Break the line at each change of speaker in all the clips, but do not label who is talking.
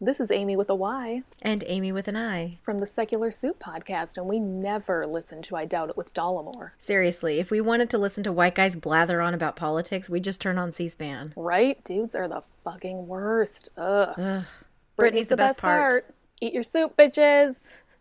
This is Amy with a Y
And Amy with an I.
from the Secular Soup podcast, and we never listen to I Doubt It with Dollemore.
Seriously, if we wanted to listen to white guys blather on about politics, we just turn on C SPAN.
Right? Dudes are the fucking worst. Ugh.
Brittany's the best part.
Eat your soup, bitches.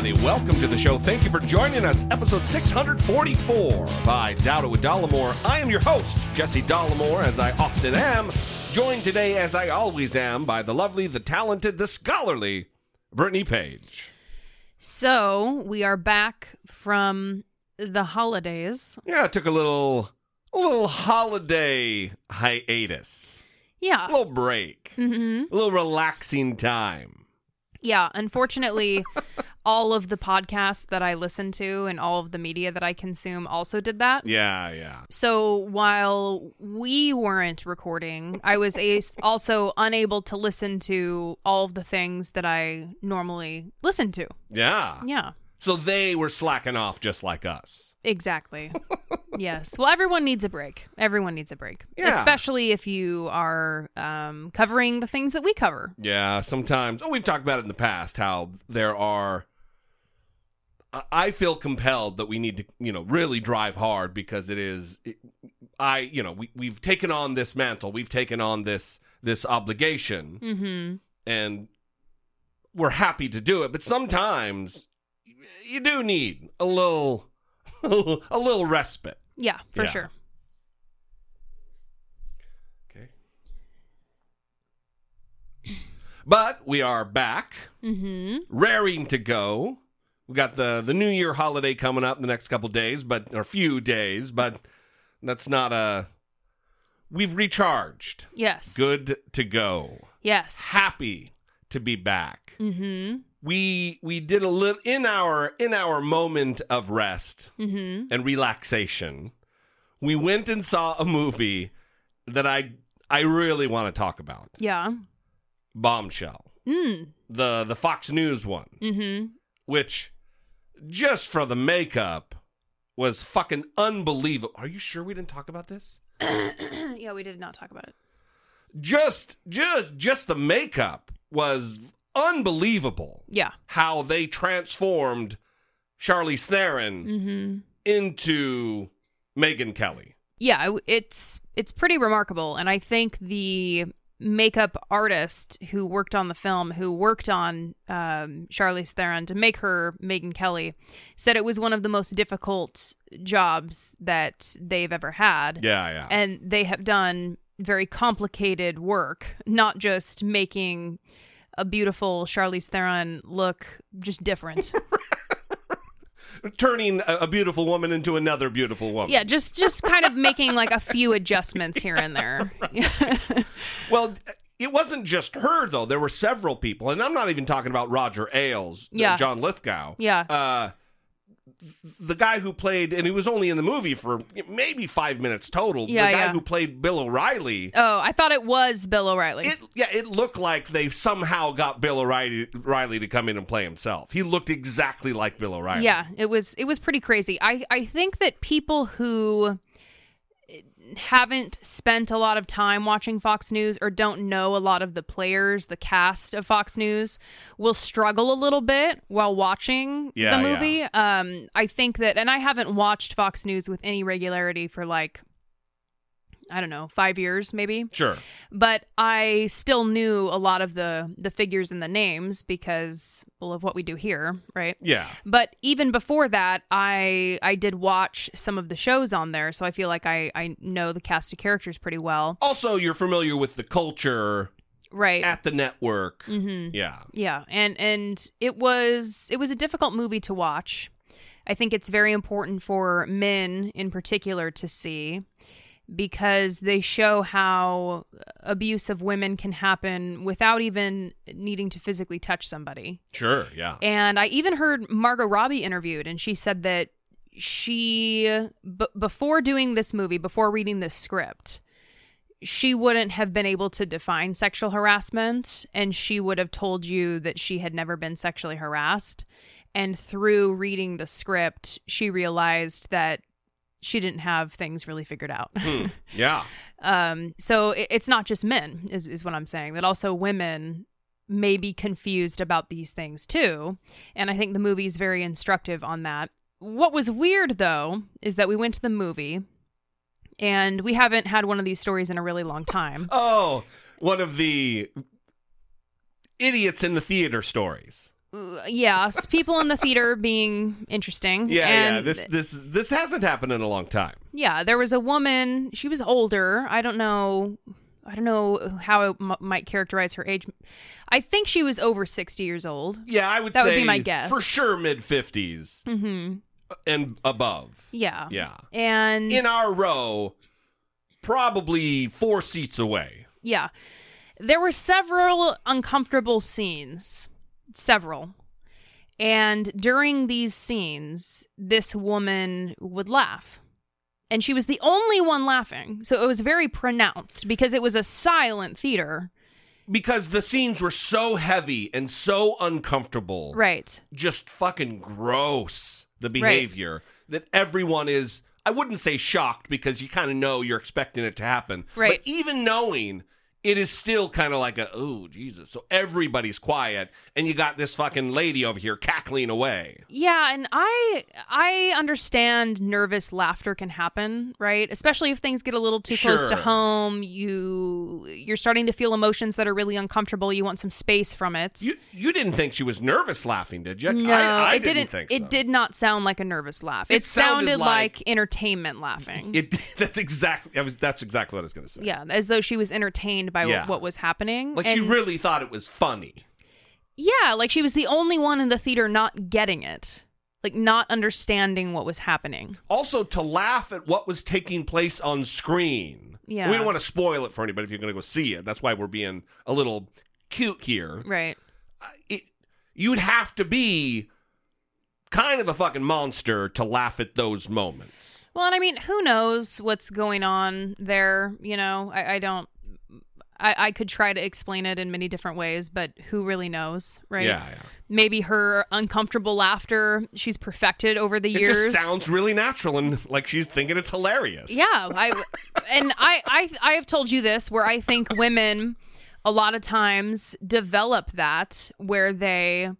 Everybody, welcome to the show. Thank you for joining us. Episode 644 by Doubt It with Dollemore. I am your host, Jesse Dollemore, as I often am. Joined today, as I always am, by the lovely, the talented, the scholarly Brittany Page.
So we are back from the holidays.
Yeah, it took a little, a little holiday hiatus,
Yeah.
a little break,
hmm
a little relaxing time.
Yeah. Unfortunately, all of the podcasts that I listen to and all of the media that I consume also did that.
Yeah, yeah.
So while we weren't recording, I was a- also unable to listen to all of the things that I normally listen to.
Yeah.
Yeah.
So they were slacking off just like us.
Exactly. yes. Well, everyone needs a break. Everyone needs a break,
Yeah.
especially if you are um, covering the things that we cover.
Yeah, sometimes. Oh, we've talked about it in the past how there are. I- feel compelled that we need to, you know, really drive hard because it is. It, I, you know, we we've taken on this mantle, we've taken on this this obligation,
Mm-hmm.
and we're happy to do it. But sometimes you do need a little, a little respite.
Yeah, for
Yeah.
sure.
Okay. But we are back.
Mm-hmm.
raring to go. We got the the New Year holiday coming up in the next couple days, but or few days, but that's not a. We've recharged.
Yes.
Good to go.
Yes.
Happy to be back.
Mm-hmm.
We we did a little in our in our moment of rest
Mm-hmm.
and relaxation. We went and saw a movie that I I really want to talk about.
Yeah.
Bombshell.
Mm.
The the Fox News one.
Mm-hmm.
which just for the makeup was fucking unbelievable. Are you sure we didn't talk about this?
yeah, we did not talk about it.
Just just just the makeup was unbelievable.
Yeah.
How they transformed Charlize Theron
Mm-hmm.
into Megyn Kelly.
Yeah, it's it's pretty remarkable, and I think the makeup artist who worked on the film, who worked on um, Charlize Theron to make her Megyn Kelly, said it was one of the most difficult jobs that they've ever had.
Yeah, yeah.
and they have done very complicated work, not just making a beautiful Charlize Theron look just different.
Turning a, a beautiful woman into another beautiful woman.
yeah, just just kind of making like a few adjustments here and there.
Well, it wasn't just her though. There were several people, and I'm not even talking about Roger Ailes,
Yeah.
John Lithgow.
Yeah.
Uh, the guy who played, and he was only in the movie for maybe five minutes total.
Yeah,
the guy
yeah.
who played Bill O'Reilly.
oh, I thought it was Bill O'Reilly.
It yeah, it looked like they somehow got Bill O'Reilly, O'Reilly to come in and play himself. He looked exactly like Bill O'Reilly.
Yeah, it was it was pretty crazy. I I think that people who haven't spent a lot of time watching Fox News or don't know a lot of the players, the cast of Fox News, will struggle a little bit while watching
Yeah,
the
yeah.
movie. Um, I think that, and I haven't watched Fox News with any regularity for like, I don't know, five years maybe
Sure.
but I still knew a lot of the the figures and the names because well of what we do here, right?
Yeah.
But even before that, I I did watch some of the shows on there, so I feel like I I know the cast of characters pretty well,
Also, you're familiar with the culture
right?
at the network.
mm-hmm.
Yeah.
Yeah, and and it was it was a difficult movie to watch. I think it's very important for men in particular to see because they show how abuse of women can happen without even needing to physically touch somebody.
Sure. Yeah.
And I even heard Margot Robbie interviewed, and she said that she, b- before doing this movie, before reading this script, she wouldn't have been able to define sexual harassment, and she would have told you that she had never been sexually harassed. And through reading the script, she realized that she didn't have things really figured out.
Hmm. Yeah.
Um, so it, it's not just men, is, is what I'm saying. That also women may be confused about these things too. And I think the movie is very instructive on that. What was weird though is that we went to the movie and we haven't had one of these stories in a really long time.
Oh, one of the idiots in the theater stories.
Yes, people in the theater being interesting.
Yeah,
and
yeah. This this this hasn't happened in a long time.
yeah, there was a woman. She was older. I don't know. I don't know how I m- might characterize her age. I think she was over sixty years old.
Yeah, I would
That would be my guess.
for sure mid fifties
Mm-hmm.
and above.
Yeah.
Yeah,
And
in our row, probably four seats away.
yeah, there were several uncomfortable scenes. Several. And during these scenes, this woman would laugh. And she was the only one laughing. So it was very pronounced because it was a silent theater.
Because the scenes were so heavy and so uncomfortable.
Right.
just fucking gross the behavior that everyone is I wouldn't say shocked because you kind of know you're expecting it to happen.
Right.
But even knowing it is still kind of like a oh Jesus. So everybody's quiet and you got this fucking lady over here cackling away.
Yeah, and I I understand nervous laughter can happen, right? Especially if things get a little too close to home. You you're starting to feel emotions that are really uncomfortable. You want some space from it.
You you didn't think she was nervous laughing, did you?
no,
I, I
it
didn't, think so.
It did not sound like a nervous laugh.
It
It,
sounded
sounded,
like-
like, entertainment laughing.
It that's exactly that's exactly what I was going to say.
yeah, as though she was entertained by
Yeah.
what was happening.
Like she really thought it was funny.
Yeah, like she was the only one in the theater not getting it. Like not understanding what was happening.
Also, to laugh at what was taking place on screen.
Yeah.
We don't want to spoil it for anybody if you're going to go see it. That's why we're being a little cute here.
Right.
It, you'd have to be kind of a fucking monster to laugh at those moments.
Well, and I mean, who knows what's going on there? You know, I, I don't. I, I could try to explain it in many different ways, but who really knows, right?
Yeah, yeah.
Maybe her uncomfortable laughter she's perfected over the
It
years.
just sounds really natural and like she's thinking it's hilarious.
Yeah, I and I I I have told you this where I think women a lot of times develop that where they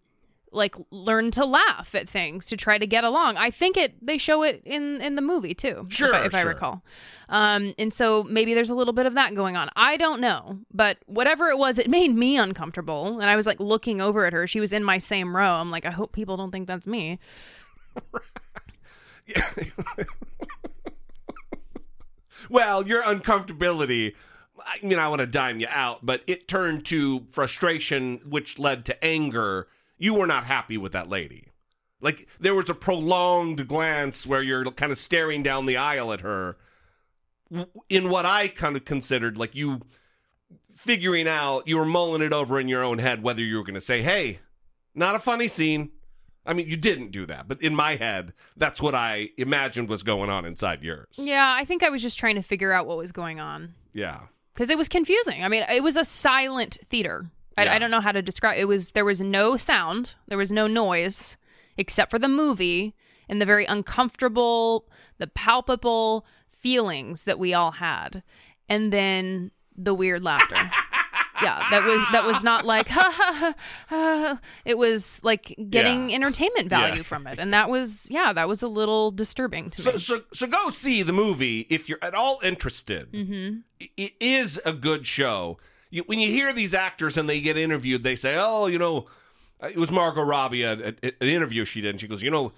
like learn to laugh at things to try to get along. I think it they show it in in the movie too.
Sure,
if I, if I recall. Um, and so maybe there's a little bit of that going on. I don't know, but whatever it was, it made me uncomfortable, and I was like looking over at her. She was in my same row. I'm like, I hope people don't think that's me.
Well, your uncomfortability, I mean, I want to dime you out, but it turned to frustration, which led to anger. You were not happy with that lady. Like, there was a prolonged glance where you're kind of staring down the aisle at her in what I kind of considered like you figuring out, you were mulling it over in your own head whether you were going to say, hey, not a funny scene. I mean, you didn't do that, but in my head, that's what I imagined was going on inside yours.
Yeah, I think I was just trying to figure out what was going on.
Yeah.
because it was confusing. I mean, it was a silent theater. I,
Yeah.
I don't know how to describe. It was there was no sound, there was no noise except for the movie and the very uncomfortable, the palpable feelings that we all had, and then the weird laughter. yeah, that was that was not like ha ha ha. It was like getting
Yeah.
entertainment value
Yeah.
from it, and that was yeah, that was a little disturbing to
So,
me.
so, so go see the movie if you're at all interested.
Mm-hmm.
It is a good show. You, when you hear these actors and they get interviewed, they say, "Oh, you know, it was Margot Robbie at, at, at an interview she did." And she goes, "You know,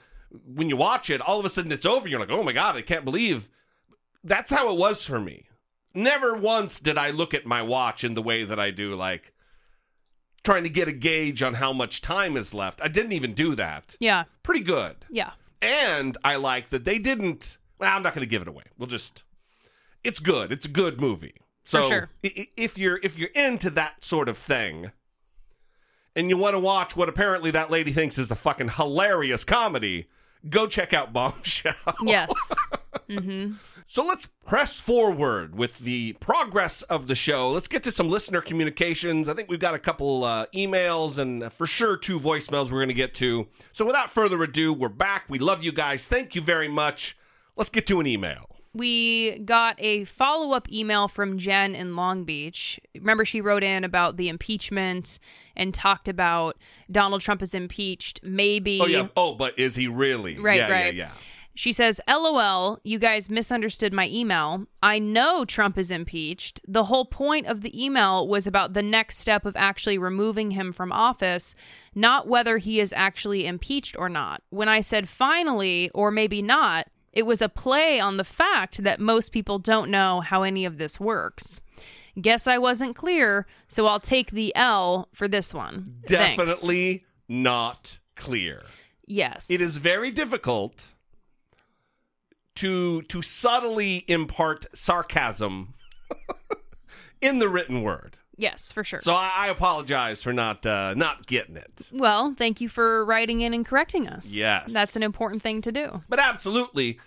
when you watch it, all of a sudden it's over. You're like, oh my god, I can't believe." That's how it was for me. Never once did I look at my watch in the way that I do, like trying to get a gauge on how much time is left. I didn't even do that.
Yeah,
Pretty good.
yeah,
And I like that they didn't. Well, I'm not going to give it away. We'll just. It's good. It's a good movie. So
sure.
if you're if you're into that sort of thing, and you want to watch what apparently that lady thinks is a fucking hilarious comedy, go check out Bombshell.
yes. Mm-hmm.
So let's press forward with the progress of the show. Let's get to some listener communications. I think we've got a couple uh, emails and uh, for sure two voicemails we're going to get to. So without further ado, we're back. We love you guys. Thank you very much. Let's get to an email.
We got a follow up email from Jen in Long Beach. Remember, she wrote in about the impeachment and talked about Donald Trump is impeached. Maybe.
Oh yeah. Oh, but is he really?
Right,
yeah,
right.
Yeah, yeah.
She says, LOL, you guys misunderstood my email. I know Trump is impeached. The whole point of the email was about the next step of actually removing him from office, not whether he is actually impeached or not. When I said finally, or maybe not, it was a play on the fact that most people don't know how any of this works. Guess I wasn't clear, so I'll take the L for this one. Thanks.
Definitely not clear.
Yes.
It is very difficult to to subtly impart sarcasm in the written word.
Yes, for sure.
So I, I apologize for not uh, not getting it.
Well, thank you for writing in and correcting us.
Yes.
That's an important thing to do.
But absolutely,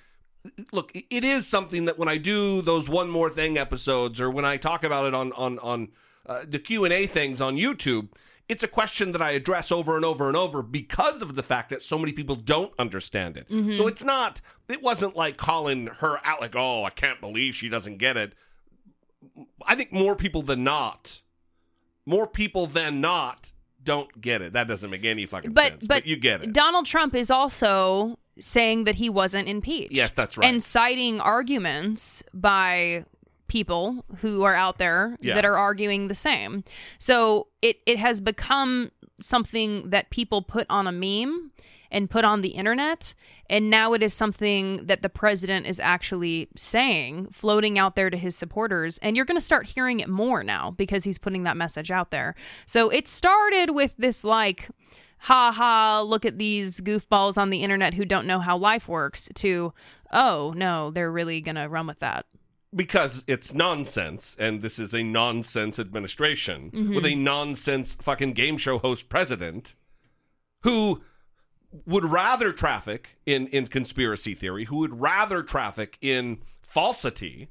look, it is something that when I do those one more thing episodes, or when I talk about it on on on uh, the Q and A things on YouTube, it's a question that I address over and over and over because of the fact that so many people don't understand it. So it's not. It wasn't like calling her out like, "Oh, I can't believe she doesn't get it." I think more people than not, more people than not don't get it. That doesn't make any fucking
But
sense.
but,
you get it.
Donald Trump is also saying that he wasn't impeached.
Yes, that's right.
And citing arguments by people who are out there
Yeah.
that are arguing the same. So it it has become something that people put on a meme and put on the internet and now it is something that the president is actually saying floating out there to his supporters and you're going to start hearing it more now because he's putting that message out there. So it started with this like ha ha look at these goofballs on the internet who don't know how life works to oh no they're really going to run with that.
Because it's nonsense and this is a nonsense administration mm-hmm. with a nonsense fucking game show host president who would rather traffic in in conspiracy theory who would rather traffic in falsity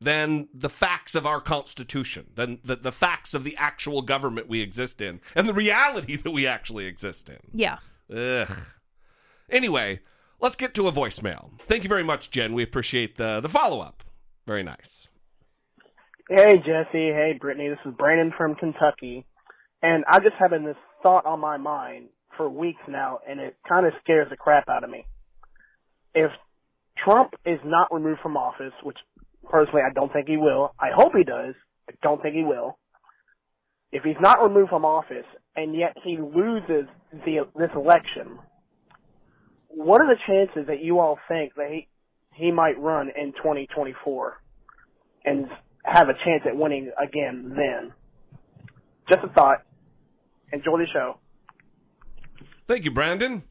than the facts of our constitution than the, the facts of the actual government we exist in and the reality that we actually exist in
yeah
Ugh. Anyway, let's get to a voicemail. Thank you very much, Jen. We appreciate the the follow up. Very nice.
Hey Jesse, hey Brittany, this is Brandon from Kentucky, and I've just having this thought on my mind for weeks now, and it kind of scares the crap out of me. If Trump is not removed from office, which personally I don't think he will, I hope he does, I don't think he will. If he's not removed from office, and yet he loses the this election, what are the chances that you all think that he he might run in 2024? and have a chance at winning again then. Just a thought. Enjoy the show.
Thank you, Brandon.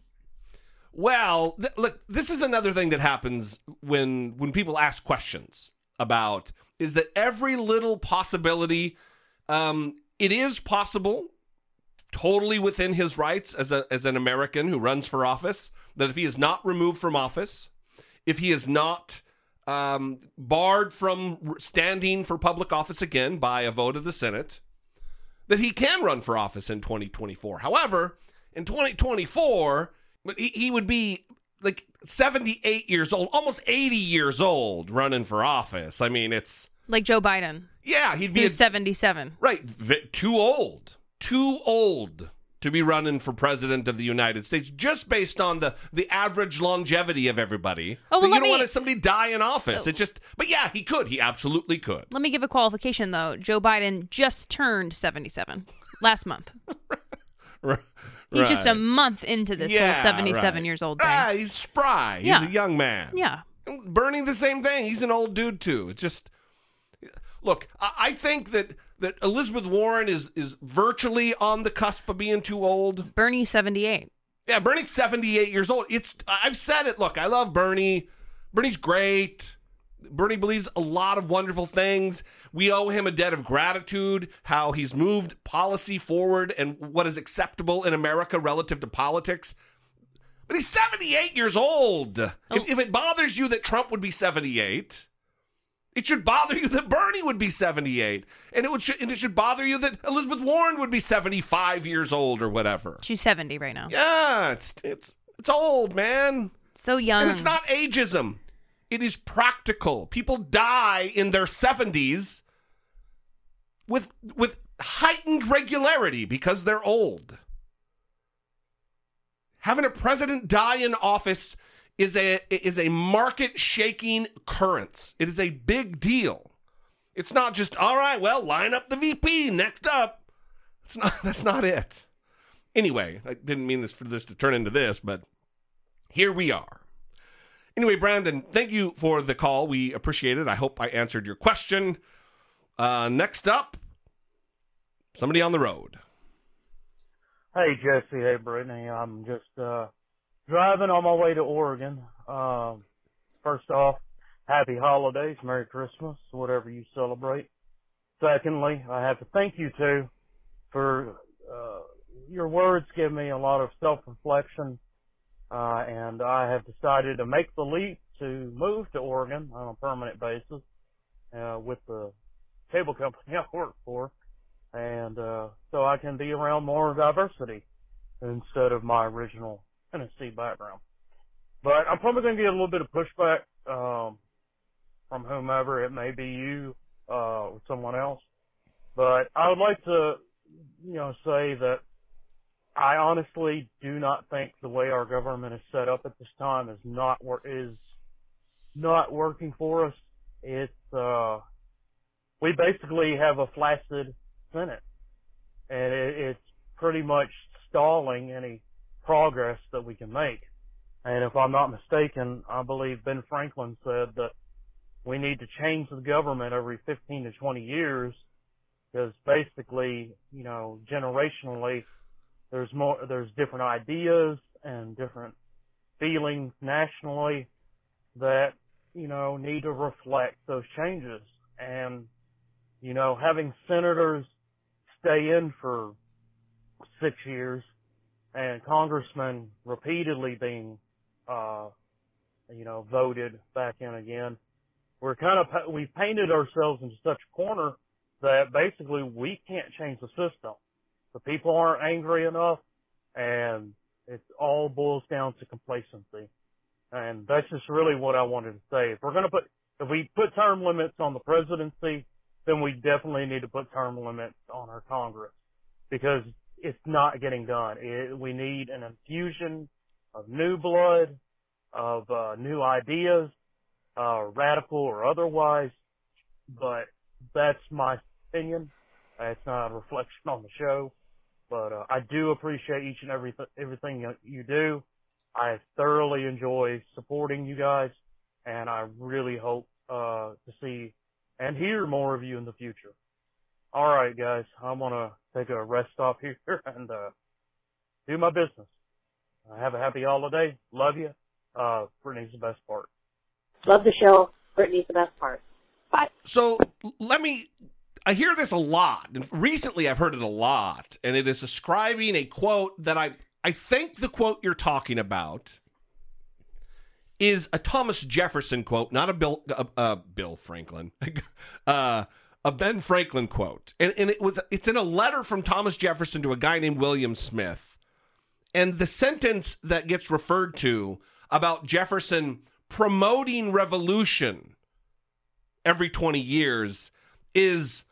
Well, th- look, this is another thing that happens when when people ask questions about is that every little possibility um, it is possible totally within his rights as a as an American who runs for office that if he is not removed from office, if he is not um, barred from standing for public office again by a vote of the Senate, that he can run for office in 2024. However, in 2024, but he, he would be like 78 years old, almost 80 years old, running for office. I mean, it's
Like Joe Biden,
yeah, he'd be a-
77.
right, v- too old, too old to be running for president of the United States, just based on the the average longevity of everybody.
Oh, well,
you don't
me-
want to somebody die in office. It oh. just, but yeah, he could. He absolutely could.
Let me give a qualification though. Joe Biden just turned 77 last month. He's just a month into this
Yeah,
whole 77
right.
years old thing.
Ah, he's spry. He's
Yeah.
a young man.
yeah.
Bernie the same thing. He's an old dude too. It's just look. I, I think that that Elizabeth Warren is is virtually on the cusp of being too old.
Bernie 78.
Yeah, Bernie's seventy eight years old. It's I've said it. Look, I love Bernie. Bernie's great. Bernie believes a lot of wonderful things. We owe him a debt of gratitude, how he's moved policy forward and what is acceptable in America relative to politics. But he's 78 years old. If, oh. if it bothers you that Trump would be 78, it should bother you that Bernie would be 78. And it, would, and it should bother you that Elizabeth Warren would be 75 years old or whatever.
She's 70 right now.
Yeah, it's, it's, it's old, man.
So young.
And it's not ageism. It is practical. People die in their 70s with with heightened regularity because they're old. Having a president die in office is a is a market shaking occurrence. It is a big deal. It's not just all right, well, line up the VP next up. That's not that's not it. Anyway, I didn't mean this for this to turn into this, but here we are. Anyway, Brandon, thank you for the call. We appreciate it. I hope I answered your question. Uh, next up, somebody on the road.
Hey Jesse, hey Brittany. I'm just uh driving on my way to Oregon. Um first off, happy holidays, Merry Christmas, whatever you celebrate. Secondly, I have to thank you two for uh your words give me a lot of self reflection uh and I have decided to make the leap to move to Oregon on a permanent basis uh with the cable company I work for and uh, so I can be around more diversity instead of my original Tennessee background. But I'm probably going to get a little bit of pushback um, from whomever it may be, you uh, or someone else. But I would like to, you know, say that I honestly do not think the way our government is set up at this time is not is not working for us. It's uh, we basically have a flaccid Senate, and it, it's pretty much stalling any progress that we can make. And if I'm not mistaken, I believe Ben Franklin said that we need to change the government every 15 to 20 years because basically, you know, generationally, there's more, there's different ideas and different feelings nationally that, you know, need to reflect those changes. And, you know, having senators stay in for six years and congressmen repeatedly being, uh, you know, voted back in again, we're kind of, we've painted ourselves into such a corner that basically we can't change the system. The people aren't angry enough and it all boils down to complacency. And that's just really what I wanted to say. If we're going to put, if we put term limits on the presidency, then we definitely need to put term limits on our Congress because it's not getting done. It, we need an infusion of new blood, of uh, new ideas, uh, radical or otherwise. But that's my opinion. It's not a reflection on the show, but uh, I do appreciate each and every everything you, you do. I thoroughly enjoy supporting you guys, and I really hope uh, to see and hear more of you in the future. All right, guys, I'm gonna take a rest stop here and uh, do my business. Uh, have a happy holiday. Love you. Uh, Brittany's the best part.
Love the show. Brittany's the best part. Bye.
So let me. I hear this a lot, and recently I've heard it a lot, and it is ascribing a quote that I I think the quote you're talking about is a Thomas Jefferson quote, not a Bill uh, uh, Bill Franklin, uh, a Ben Franklin quote, and and it was it's in a letter from Thomas Jefferson to a guy named William Smith, and the sentence that gets referred to, about Jefferson promoting revolution every 20 years is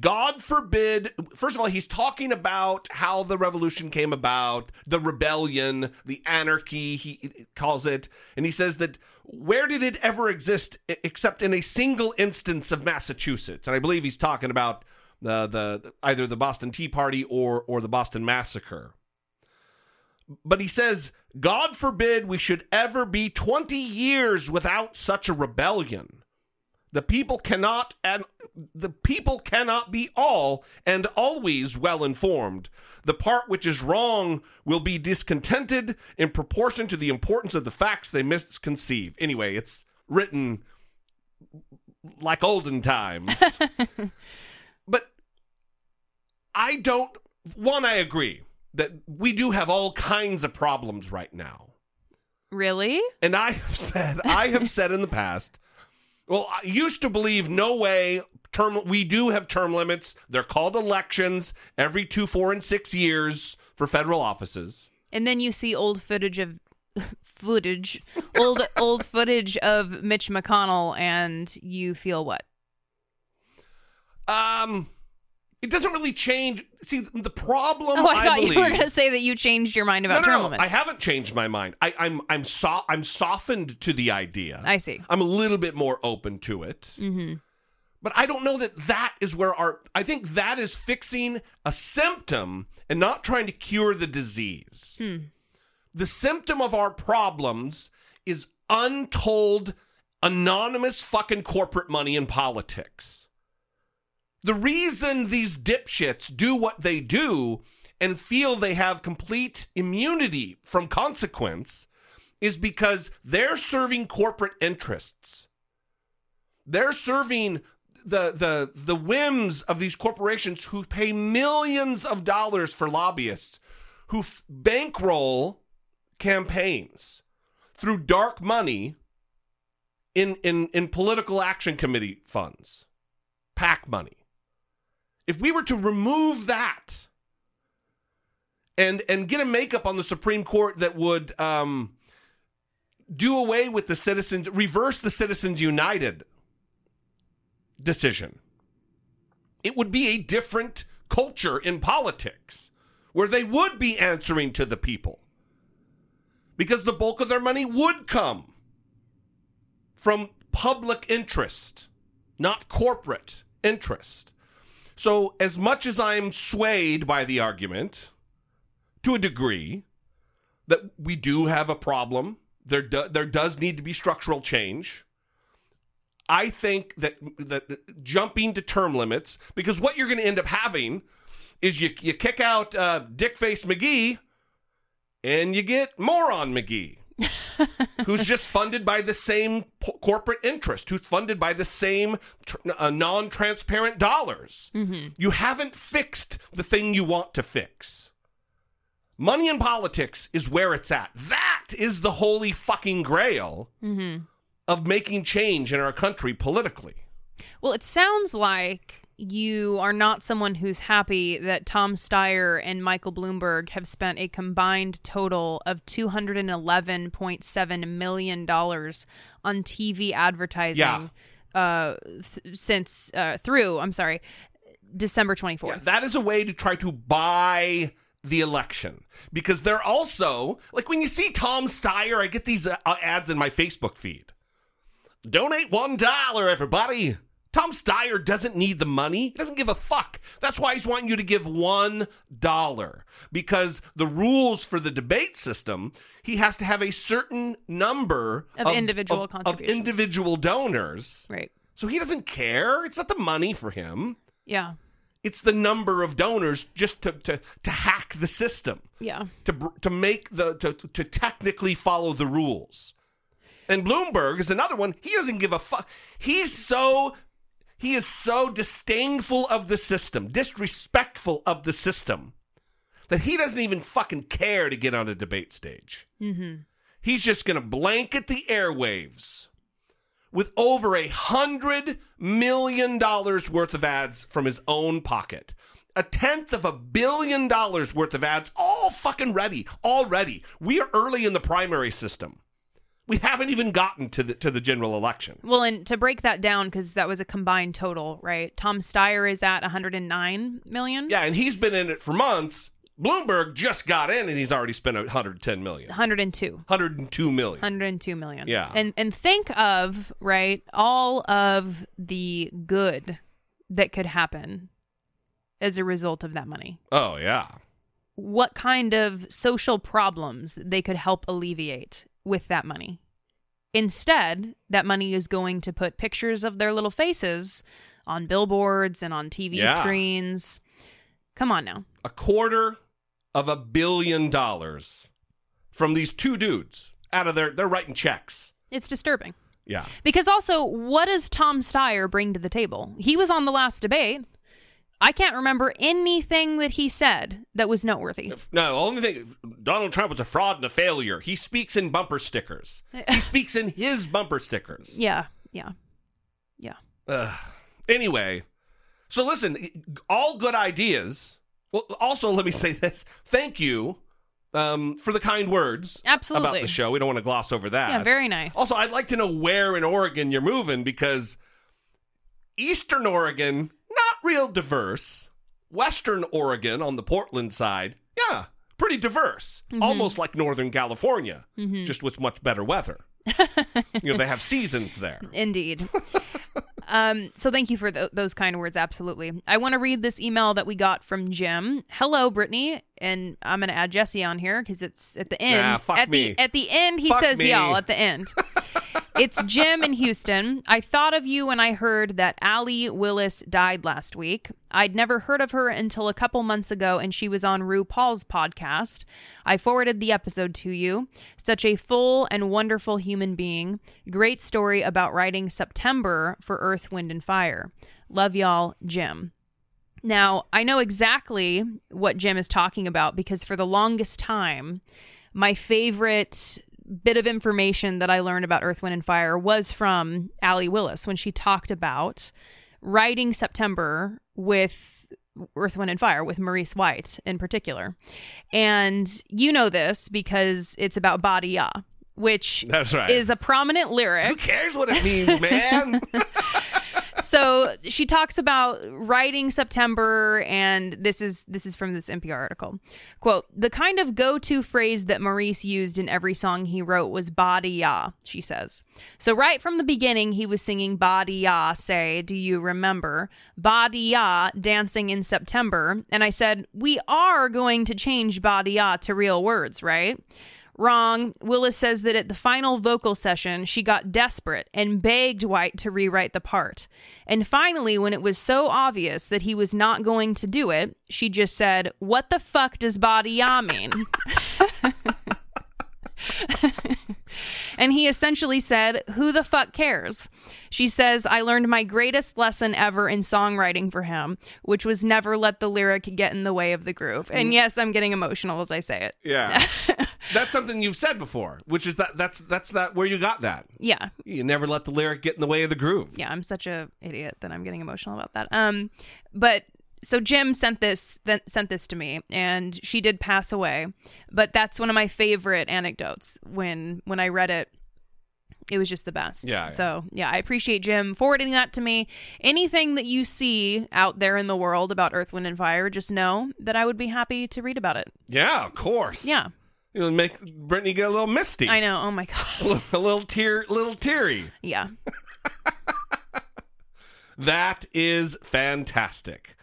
God forbid. First of all, he's talking about how the revolution came about, the rebellion, the anarchy, he calls it. And he says that where did it ever exist except in a single instance of Massachusetts? And I believe he's talking about the, the either the Boston Tea Party or, or the Boston Massacre. But he says, God forbid we should ever be 20 years without such a rebellion. The people cannot and the people cannot be all and always well informed. The part which is wrong will be discontented in proportion to the importance of the facts they misconceive. Anyway, it's written like olden times. but I don't one I agree that we do have all kinds of problems right now.
Really?
And I have said I have said in the past well, I used to believe no way term we do have term limits. They're called elections every 2, 4 and 6 years for federal offices.
And then you see old footage of footage, old old footage of Mitch McConnell and you feel what?
Um it doesn't really change. See, the problem.
Oh, I,
I
thought
believe,
you were going to say that you changed your mind about
no, no,
term
no,
limits.
I haven't changed my mind. I, I'm I'm so I'm softened to the idea.
I see.
I'm a little bit more open to it.
Mm-hmm.
But I don't know that that is where our. I think that is fixing a symptom and not trying to cure the disease.
Hmm.
The symptom of our problems is untold, anonymous fucking corporate money in politics. The reason these dipshits do what they do and feel they have complete immunity from consequence is because they're serving corporate interests. They're serving the the the whims of these corporations who pay millions of dollars for lobbyists who f- bankroll campaigns through dark money in in in political action committee funds, PAC money. If we were to remove that and and get a makeup on the Supreme Court that would um, do away with the citizens, reverse the Citizens United decision, it would be a different culture in politics where they would be answering to the people because the bulk of their money would come from public interest, not corporate interest. So, as much as I'm swayed by the argument, to a degree, that we do have a problem, there do, there does need to be structural change. I think that that jumping to term limits, because what you're going to end up having is you you kick out uh, Dickface McGee, and you get Moron McGee. Who's just funded by the same p- corporate interest, who's funded by the same tr- uh, non transparent dollars.
Mm-hmm.
You haven't fixed the thing you want to fix. Money in politics is where it's at. That is the holy fucking grail
Mm-hmm.
of making change in our country politically.
Well, it sounds like you are not someone who's happy that Tom Steyer and Michael Bloomberg have spent a combined total of $211.7 million on TV advertising uh, th- since, uh, through, I'm sorry, December 24th.
Yeah, that is a way to try to buy the election because they're also like when you see Tom Steyer, I get these uh, ads in my Facebook feed. Donate one dollar, everybody. Tom Steyer doesn't need the money. He doesn't give a fuck. That's why he's wanting you to give one dollar because the rules for the debate system, he has to have a certain number
Of individual
of, of individual donors.
Right.
So he doesn't care. It's not the money for him.
Yeah.
It's the number of donors just to to, to hack the system
Yeah.
to to make the to to technically follow the rules. And Bloomberg is another one. He doesn't give a fuck. He's so he is so disdainful of the system, disrespectful of the system, that he doesn't even fucking care to get on a debate stage.
Mm-hmm.
He's just going to blanket the airwaves with over a hundred million dollars worth of ads from his own pocket. A tenth of a billion dollars worth of ads, all fucking ready, all ready. We are early in the primary system. We haven't even gotten to the to the general election.
Well, and to break that down, because that was a combined total, right? Tom Steyer is at 109 million.
Yeah, and he's been in it for months. Bloomberg just got in and he's already spent 110 million.
102.
102 million.
102 million.
Yeah.
And and think of, right, all of the good that could happen as a result of that money.
Oh, yeah.
What kind of social problems they could help alleviate with that money. Instead, that money is going to put pictures of their little faces on billboards and on TV
Yeah.
screens. Come on now.
A quarter of a billion dollars from these two dudes out of their they're writing checks.
It's disturbing.
Yeah.
Because also, what does Tom Steyer bring to the table? He was on the last debate. I can't remember anything that he said that was noteworthy.
No, the only thing Donald Trump was a fraud and a failure. He speaks in bumper stickers. he speaks in his bumper stickers.
Yeah, yeah, yeah.
Ugh. Anyway, so listen, all good ideas. Well, also let me say this: thank you um, for the kind words
Absolutely.
about the show. We don't want to gloss over that.
Yeah, very nice.
Also, I'd like to know where in Oregon you're moving because Eastern Oregon real diverse. Western Oregon on the Portland side, yeah, pretty diverse.
Mm-hmm.
Almost like Northern California, just with much better weather. you know, they have seasons there.
Indeed. um, so thank you for th- those kind words. Absolutely. I want to read this email that we got from Jim. Hello, Brittany, and I'm going to add Jesse on here because it's at the end.
Nah, fuck
at
me.
the at the end, he
Fuck
says
me.
y'all at the end. it's Jim in Houston. I thought of you when I heard that Allee Willis died last week. I'd never heard of her until a couple months ago, and she was on RuPaul's podcast. I forwarded the episode to you. Such a full and wonderful human being. Great story about writing September for Earth, Wind, and Fire. Love y'all, Jim. Now, I know exactly what Jim is talking about because for the longest time, my favorite bit of information that I learned about Earth, Wind, and Fire was from Allee Willis when she talked about writing September with Earth, Wind, and Fire, with Maurice White in particular. And you know this because it's about Badia, which
That's right.
is a prominent lyric
Who cares what it means, man?
so she talks about writing September, and this is this is from this NPR article. Quote: The kind of go-to phrase that Maurice used in every song he wrote was "body ya." She says. So right from the beginning, he was singing "body ya." Say, do you remember "body ya" dancing in September? And I said, we are going to change "body ya" to real words, right? Wrong. Willis says that at the final vocal session, she got desperate and begged White to rewrite the part. And finally, when it was so obvious that he was not going to do it, she just said, What the fuck does body ya mean? and he essentially said, Who the fuck cares? She says, I learned my greatest lesson ever in songwriting for him, which was never let the lyric get in the way of the groove. And mm. yes, I'm getting emotional as I say it.
yeah. That's something you've said before, which is that that's that's that where you got that.
Yeah.
You never let the lyric get in the way of the groove.
Yeah, I'm such a idiot that I'm getting emotional about that. Um, but so Jim sent this th- sent this to me, and she did pass away. But that's one of my favorite anecdotes. When when I read it, it was just the best.
Yeah, yeah.
So yeah, I appreciate Jim forwarding that to me. Anything that you see out there in the world about Earth, Wind, and Fire, just know that I would be happy to read about it.
Yeah, of course.
Yeah,
It'll make Brittany get a little misty.
I know. Oh my god.
a little tear, little teary.
Yeah.
That is fantastic.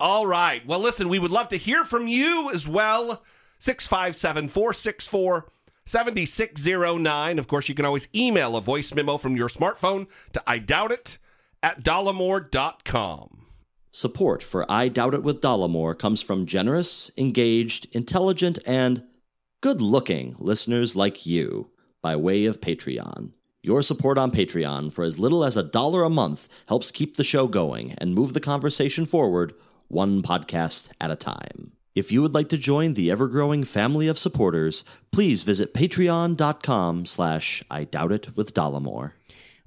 All right. Well, listen, we would love to hear from you as well. 657 464 7609. Of course, you can always email a voice memo from your smartphone to I doubt it at dollemore.com.
Support for I Doubt It with Dollemore comes from generous, engaged, intelligent, and good looking listeners like you by way of Patreon. Your support on Patreon for as little as a dollar a month helps keep the show going and move the conversation forward one podcast at a time. If you would like to join the ever-growing family of supporters, please visit patreon.com slash I Doubt It with Dollemore.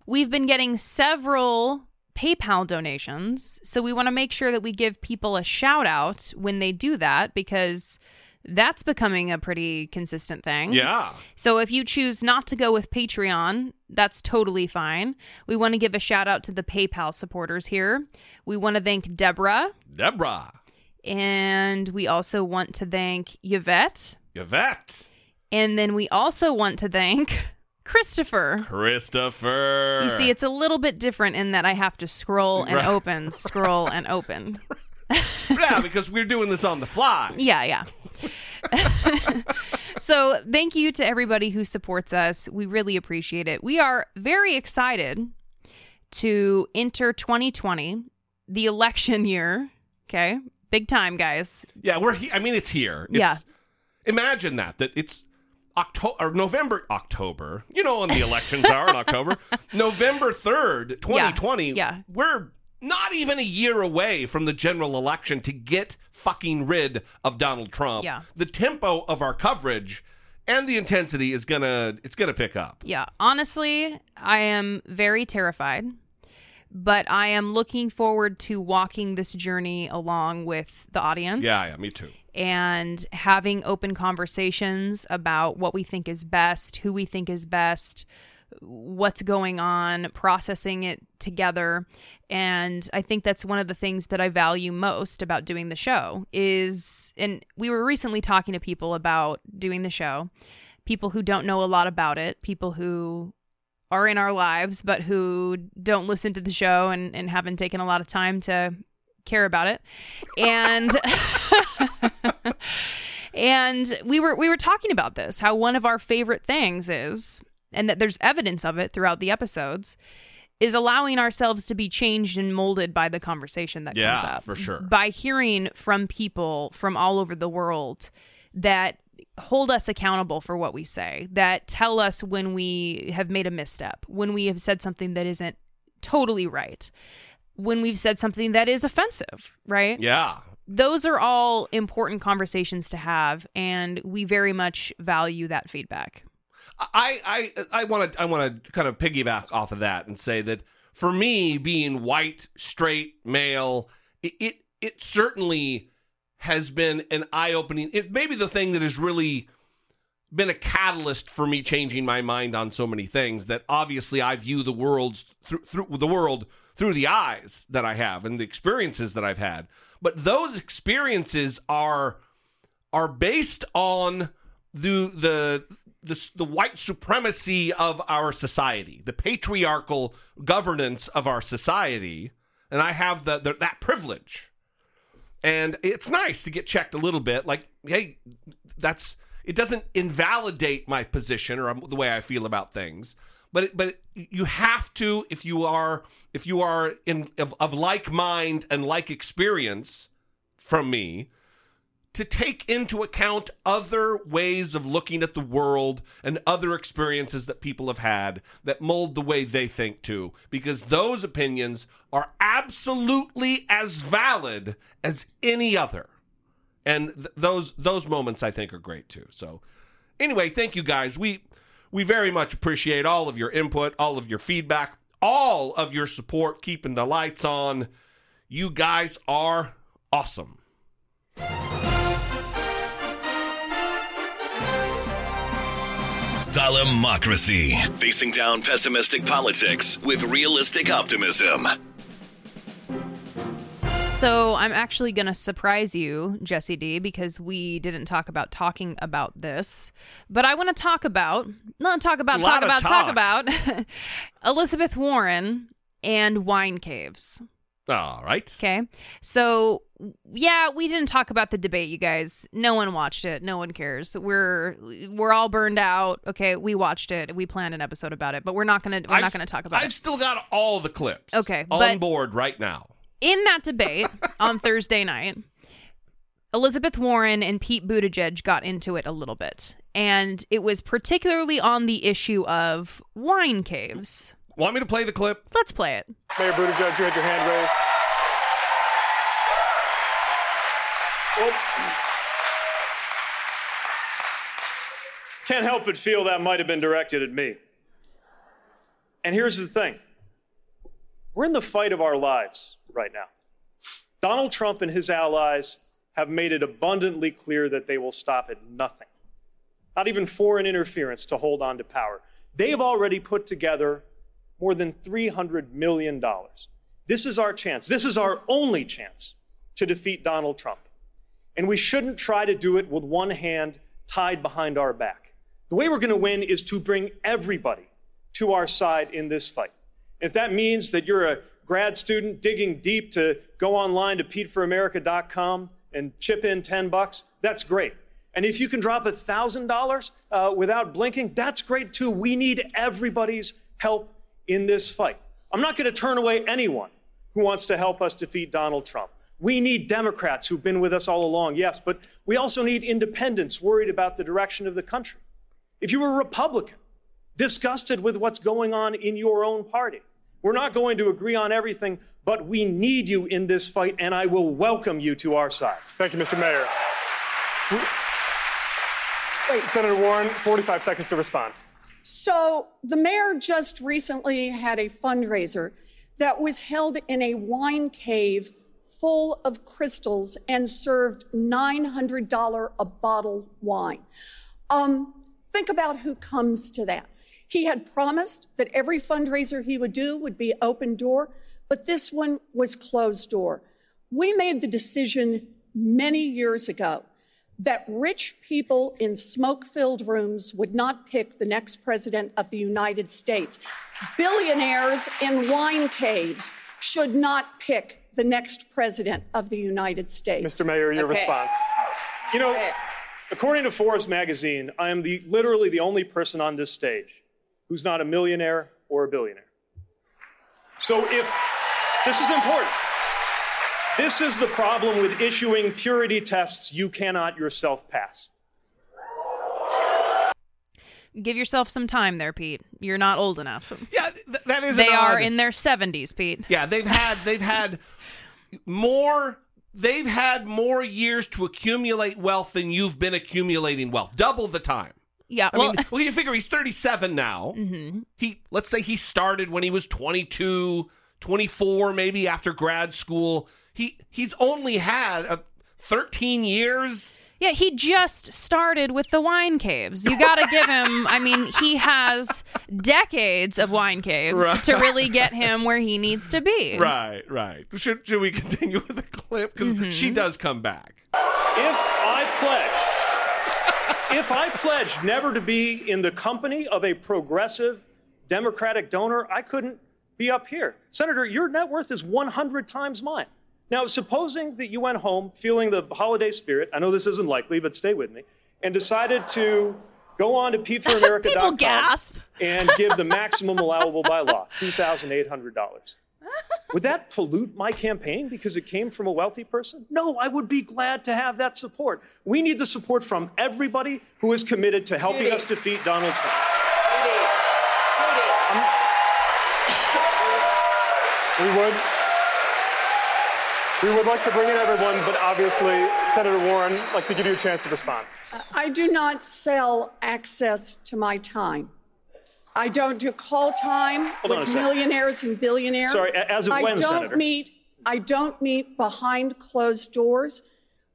We've been getting several PayPal donations, so we want to make sure that we give people a shout out when they do that because That's becoming a pretty consistent thing.
Yeah.
So if you choose not to go with Patreon, that's totally fine. We want to give a shout out to the PayPal supporters here. We want to thank Deborah,
Deborah.
and we also want to thank Yvette,
Yvette.
and then we also want to thank Christopher.
Christopher.
You see, it's a little bit different in that I have to scroll and
Right.
open, scroll and open.
yeah, because we're doing this on the fly.
Yeah, yeah. so, thank you to everybody who supports us. We really appreciate it. We are very excited to enter 2020, the election year. Okay. Big time, guys.
Yeah, we're. He- I mean, it's here. It's,
Yeah.
Imagine that. That it's October or November. October. You know when the elections are in October. November third, twenty twenty.
Yeah.
We're not even a year away from the general election to get fucking rid of Donald Trump.
Yeah.
The tempo of our coverage and the intensity is gonna. It's gonna pick up.
Yeah. Honestly, I am very terrified, but I am looking forward to walking this journey along with the audience.
Yeah. Yeah. Me too.
and having open conversations about what we think is best, who we think is best, what's going on, processing it together. And I think that's one of the things that I value most about doing the show is and we were recently talking to people about doing the show, people who don't know a lot about it, people who are in our lives but who don't listen to the show and, and haven't taken a lot of time to care about it. And and we were we were talking about this how one of our favorite things is and that there's evidence of it throughout the episodes is allowing ourselves to be changed and molded by the conversation that comes
Yeah,
up
for sure.
by hearing from people from all over the world that hold us accountable for what we say that tell us when we have made a misstep when we have said something that isn't totally right when we've said something that is offensive right
Yeah.
those are all important conversations to have and we very much value that feedback
I I I want to I want to kind of piggyback off of that and say that for me, being white, straight, male, it it, it certainly has been an eye opening. It may be the thing that has really been a catalyst for me changing my mind on so many things. That obviously I view the world through, through the world through the eyes that I have and the experiences that I've had. But those experiences are are based on the the the, the white supremacy of our society, the patriarchal governance of our society, and I have the, the that privilege. And it's nice to get checked a little bit like, hey, that's it doesn't invalidate my position or um, the way I feel about things, but it, but you have to if you are if you are in of, of like mind and like experience from me, to take into account other ways of looking at the world and other experiences that people have had that mold the way they think too. Because those opinions are absolutely as valid as any other. And th- those those moments I think are great too. So anyway thank you guys. We we very much appreciate all of your input all of your feedback all of your support keeping the lights on. You guys are awesome
Democracy. Facing down pessimistic politics with realistic optimism.
so i'm actually going to surprise you jesse d because we didn't talk about talking about this but i want to talk about not talk about talk about talk
talk.
about elizabeth warren and wine caves
all right
Okay. So, yeah, we didn't talk about the debate, you guys. No one watched it. No one cares. We're we're all burned out. Okay, we watched it. We planned an episode about it, but we're not going to we're
I've
not going to talk about it.
I've still got all the clips.
Okay,
on board right now.
In that debate on Thursday night, Elizabeth Warren and Pete Buttigieg got into it a little bit. And it was particularly on the issue of wine caves.
Want me to play the clip?
Let's play it.
Mayor Buttigieg, you had your hand raised. Can't help but feel that might have been directed at me. And here's the thing we're in the fight of our lives right now. Donald Trump and his allies have made it abundantly clear that they will stop at nothing, not even foreign interference to hold on to power. They have already put together more than $300 million. This is our chance. This is our only chance to defeat Donald Trump. And we shouldn't try to do it with one hand tied behind our back. The way we're going to win is to bring everybody to our side in this fight. If that means that you're a grad student digging deep to go online to PeteForAmerica.com and chip in 10 bucks, that's great. And if you can drop $1,000 uh, without blinking, that's great too. We need everybody's help in this fight. I'm not going to turn away anyone who wants to help us defeat Donald Trump. We need Democrats who've been with us all along, yes, but we also need independents worried about the direction of the country. If you were a Republican, disgusted with what's going on in your own party, we're not going to agree on everything, but we need you in this fight, and I will welcome you to our side.
Thank you, Mr. Mayor. Wait. Senator Warren, 45 seconds to respond.
So, the mayor just recently had a fundraiser that was held in a wine cave full of crystals and served $900 a bottle wine. Um, think about who comes to that. He had promised that every fundraiser he would do would be open door, but this one was closed door. We made the decision many years ago that rich people in smoke filled rooms would not pick the next president of the United States. Billionaires in wine caves should not pick the next president of the United States.
Mr. Mayor, your
Okay.
response.
You know, according to Forbes magazine, I am the literally the only person on this stage who's not a millionaire or a billionaire. So if this is important. This is the problem with issuing purity tests you cannot yourself pass.
Give yourself some time there, Pete. You're not old enough.
Yeah, th- that is.
They
an
are
odd-
in their 70s, Pete.
Yeah, they've had they've had more they've had more years to accumulate wealth than you've been accumulating wealth. Double the time.
Yeah,
I
well,
mean, well, you figure he's 37 now.
Mhm.
He let's say he started when he was 22, 24 maybe after grad school. He he's only had uh, 13 years.
Yeah, he just started with the wine caves. You got to give him, I mean, he has decades of wine caves
Right.
to really get him where he needs to be.
Right, right. Should should we continue with the clip because
Mm-hmm.
she does come back.
If I pledge, if I pledge never to be in the company of a progressive Democratic donor, I couldn't be up here. Senator, your net worth is 100 times mine. Now, supposing that you went home feeling the holiday spirit, I know this isn't likely, but stay with me, and decided to go on to PeteForAmerica.com
gasp.
and give the maximum allowable by law, $2,800. Would that pollute my campaign because it came from a wealthy person? No, I would be glad to have that support. We need the support from everybody who is committed to helping us defeat Donald Trump.
Um, we would. We would like to bring in everyone, but obviously, Senator Warren, I'd like to give you a chance to respond.
Uh, I do not sell access to my time. I don't do call time
Hold
with millionaires and billionaires.
Sorry, as of
I
when,
don't
Senator?
meet. I don't meet behind closed doors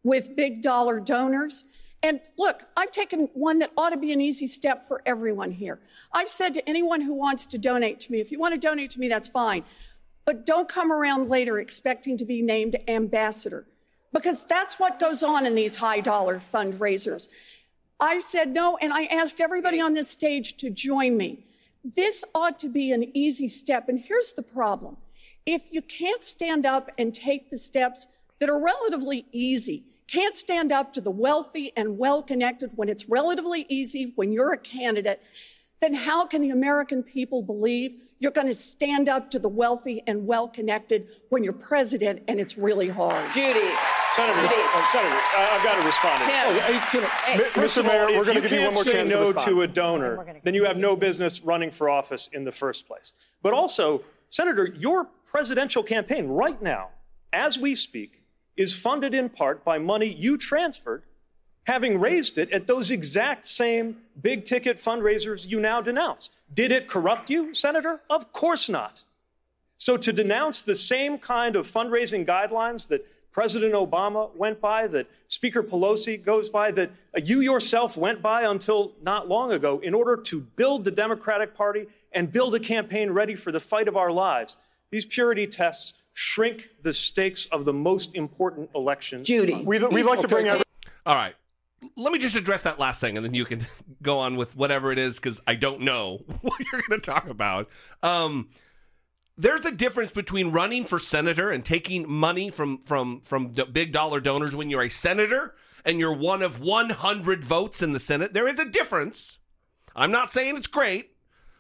with big dollar donors. And look, I've taken one that ought to be an easy step for everyone here. I've said to anyone who wants to donate to me, if you want to donate to me, that's fine. But don't come around later expecting to be named ambassador because that's what goes on in these high dollar fundraisers. I said no, and I asked everybody on this stage to join me. This ought to be an easy step. And here's the problem if you can't stand up and take the steps that are relatively easy, can't stand up to the wealthy and well connected when it's relatively easy when you're a candidate, then how can the American people believe you're going to stand up to the wealthy and well connected when you're president and it's really hard?
Judy.
Senator, uh, Senator, I, I've got to respond.
Tim.
Oh, I- can-
Mi-
First
Mr. Mayor, we're
if
gonna
you
give you one
can't
more
say
chance to
no
respond.
to a donor, then you have no business running for office in the first place. But also, Senator, your presidential campaign right now, as we speak, is funded in part by money you transferred, having raised it at those exact same big ticket fundraisers you now denounce. Did it corrupt you, Senator? Of course not. So to denounce the same kind of fundraising guidelines that President Obama went by, that Speaker Pelosi goes by, that you yourself went by until not long ago in order to build the Democratic Party and build a campaign ready for the fight of our lives. These purity tests shrink the stakes of the most important election.
Judy, we, we like to bring. Every-
All right. Let me just address that last thing, and then you can go on with whatever it is, because I don't know what you're going to talk about. Um, there's a difference between running for senator and taking money from from from big dollar donors when you're a senator and you're one of 100 votes in the Senate. There is a difference. I'm not saying it's great,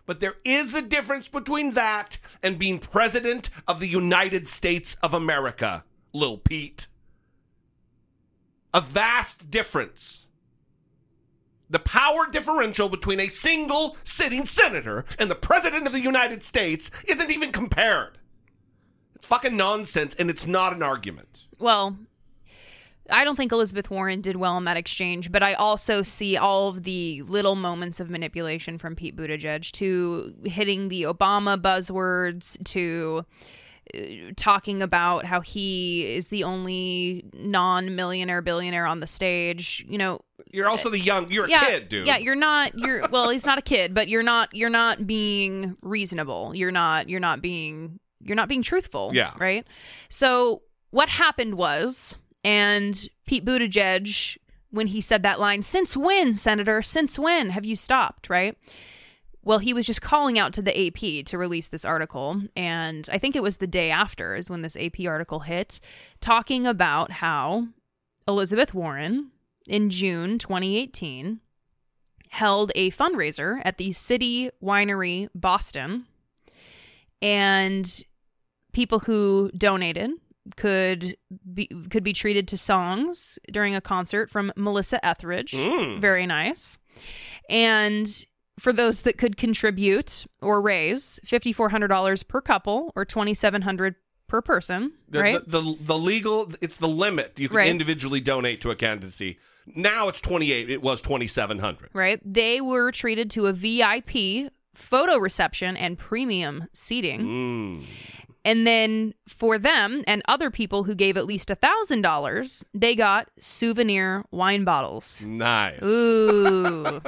but there is a difference between that and being president of the United States of America, Lil Pete. A vast difference. The power differential between a single sitting senator and the president of the United States isn't even compared. It's fucking nonsense, and it's not an argument.
Well, I don't think Elizabeth Warren did well in that exchange, but I also see all of the little moments of manipulation from Pete Buttigieg to hitting the Obama buzzwords to Uh, talking about how he is the only non-millionaire billionaire on the stage you know
you're uh, also the young you're a kid dude.
yeah you're not you're well he's not a kid but you're not you're not being reasonable. You're not you're not being you're not being truthful
Yeah.
right? So what happened was and Pete Buttigieg when he said that line since when senator? Since when have you stopped? Right well, he was just calling out to the AP to release this article. And I think it was the day after is when this AP article hit, talking about how Elizabeth Warren in June 2018 held a fundraiser at the City Winery Boston. And people who donated could be could be treated to songs during a concert from Melissa Etheridge.
Mm.
Very nice. And for those that could contribute or raise $5400 per couple or 2700 per person,
the,
right?
the, the the legal it's the limit you can
Right.
individually donate to a candidacy now it's 28 it was 2700
right? They were treated to a VIP photo reception and premium seating.
Mm.
And then for them and other people who gave at least a thousand dollars, they got souvenir wine bottles.
nice
Ooh.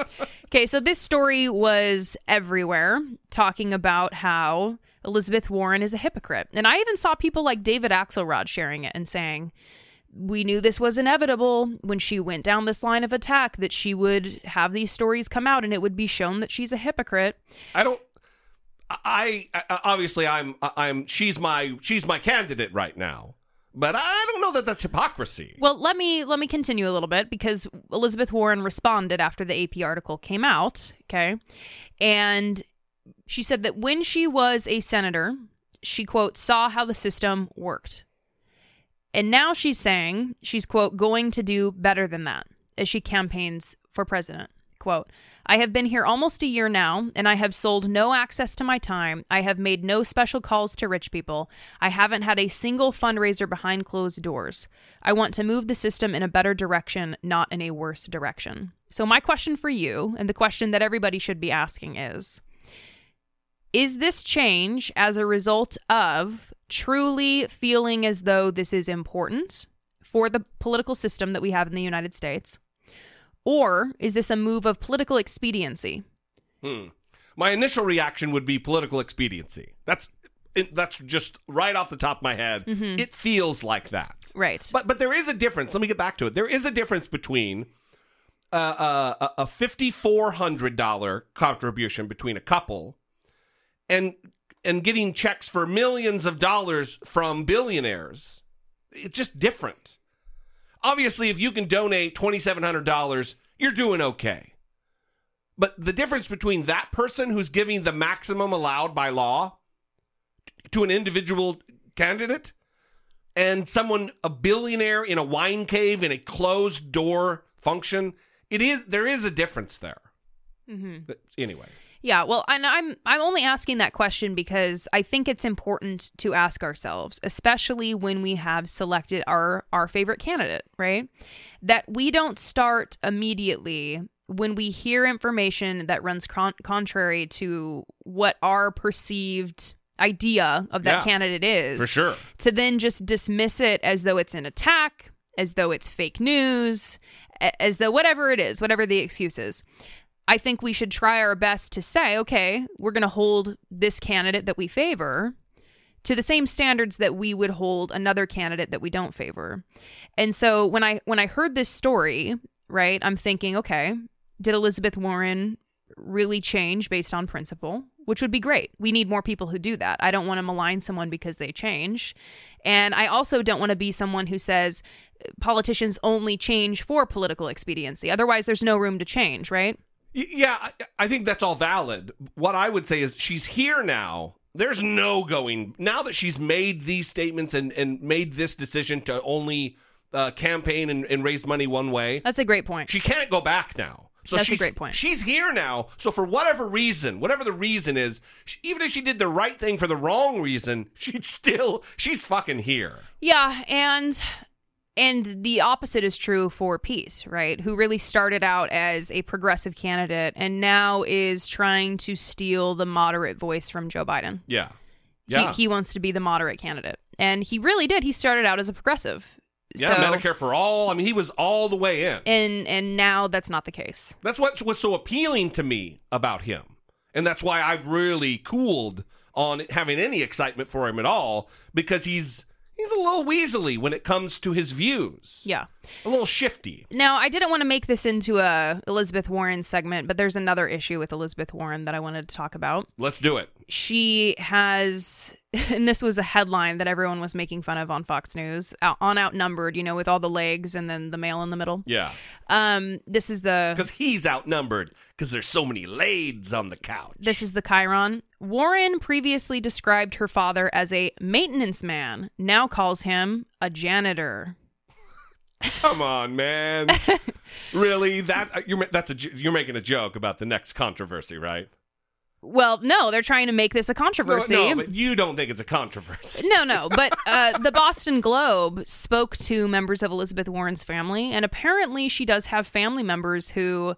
okay, so this story was everywhere talking about how Elizabeth Warren is a hypocrite. And I even saw people like David Axelrod sharing it and saying, we knew this was inevitable when she went down this line of attack that she would have these stories come out and it would be shown that she's a hypocrite.
I don't. I, I obviously I'm I'm she's my she's my candidate right now, but I don't know that that's hypocrisy.
Well, let me let me continue a little bit because Elizabeth Warren responded after the AP article came out, okay? And she said that when she was a senator, she quote saw how the system worked. And now she's saying she's quote going to do better than that as she campaigns for president. Quote, I have been here almost a year now, and I have sold no access to my time. I have made no special calls to rich people. I haven't had a single fundraiser behind closed doors. I want to move the system in a better direction, not in a worse direction. So, my question for you, and the question that everybody should be asking is Is this change as a result of truly feeling as though this is important for the political system that we have in the United States? Or is this a move of political expediency?
Hmm. My initial reaction would be political expediency. That's it, that's just right off the top of my head.
Mhm.
It feels like that.
Right.
But but there is a difference. Let me get back to it. There is a difference between uh, uh, a a fifty four hundred dollar contribution between a couple and and getting checks for millions of dollars from billionaires. It's just different. Obviously, if you can donate twenty seven hundred dollars, you're doing okay. But the difference between that person who's giving the maximum allowed by law to an individual candidate and someone a billionaire in a wine cave in a closed door function it is there is a difference there
Mm-hmm.
but anyway
Yeah, well, and I'm I'm only asking that question because I think it's important to ask ourselves, especially when we have selected our our favorite candidate, right? That we don't start immediately when we hear information that runs con- contrary to what our perceived idea of that
Yeah,
candidate is.
for sure.
To then just dismiss it as though it's an attack, as though it's fake news, as though whatever it is, whatever the excuse is. I think we should try our best to say, okay, we're going to hold this candidate that we favor to the same standards that we would hold another candidate that we don't favor. And so when I when I heard this story, right, I'm thinking, okay, did Elizabeth Warren really change based on principle? Which would be great. We need more people who do that. I don't want to malign someone because they change. And I also don't want to be someone who says uh, politicians only change for political expediency. Otherwise, there's no room to change, right?
Yeah, I, I think that's all valid. What I would say is she's here now. There's no going now that she's made these statements and, and made this decision to only uh, campaign and, and raise money one way.
That's a great point.
She can't go back now. So
That's a
she's,
great point.
She's here now. So for whatever reason, whatever the reason is, she, even if she did the right thing for the wrong reason, she's still she's fucking here.
Yeah, and and the opposite is true for Pete, right? Who really started out as a progressive candidate and now is trying to steal the moderate voice from Joe Biden.
Yeah.
He-
Yeah.
He, wants to be the moderate candidate. And he really did. He started out as a progressive.
yeah,
So-
Medicare for all. I mean, he was all the way in.
And and now that's not the case.
That's what was so appealing to me about him. And that's why I've really cooled on having any excitement for him at all because he's he's a little weaselly when it comes to his views.
Yeah.
A little shifty.
Now, I didn't want to make this into a Elizabeth Warren segment, but there's another issue with Elizabeth Warren that I wanted to talk about.
Let's do it.
she has and this was a headline that everyone was making fun of on Fox News out, on outnumbered you know with all the legs and then the male in the middle
Yeah.
um this is the
Because he's outnumbered because there's so many lades on the couch.
this is the Chiron Warren previously described her father as a maintenance man now calls him a janitor
Come on, man. really? That you're that's a you're making a joke about the next controversy, right?
well no they're trying to make this a controversy
No, no, but you don't think it's a controversy.
No, no, but uh, the Boston Globe spoke to members of Elizabeth Warren's family, and apparently she does have family members who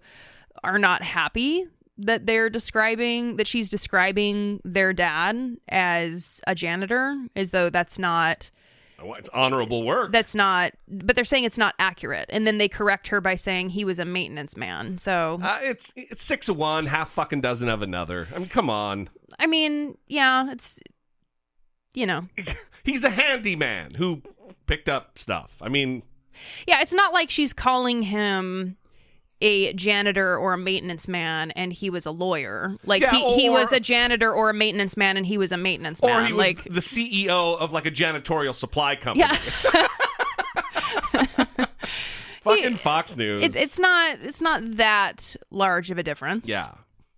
are not happy that they're describing that she's describing their dad as a janitor, as though that's not
Well, It's honorable work.
that's not. But they're saying it's not accurate, and then they correct her by saying he was a maintenance man. So
Uh, it's it's six of one, half fucking dozen of another. I mean, come on.
I mean, yeah, it's you know.
He's a handyman who picked up stuff. I mean,
Yeah, it's not like she's calling him a janitor or a maintenance man and he was a lawyer. Like
Yeah,
he, he was a janitor or a maintenance man and he was a maintenance
or
man.
he was
like
the CEO of like a janitorial supply company.
yeah,
fucking Fox News.
it, it's not it's not that large of a difference.
Yeah.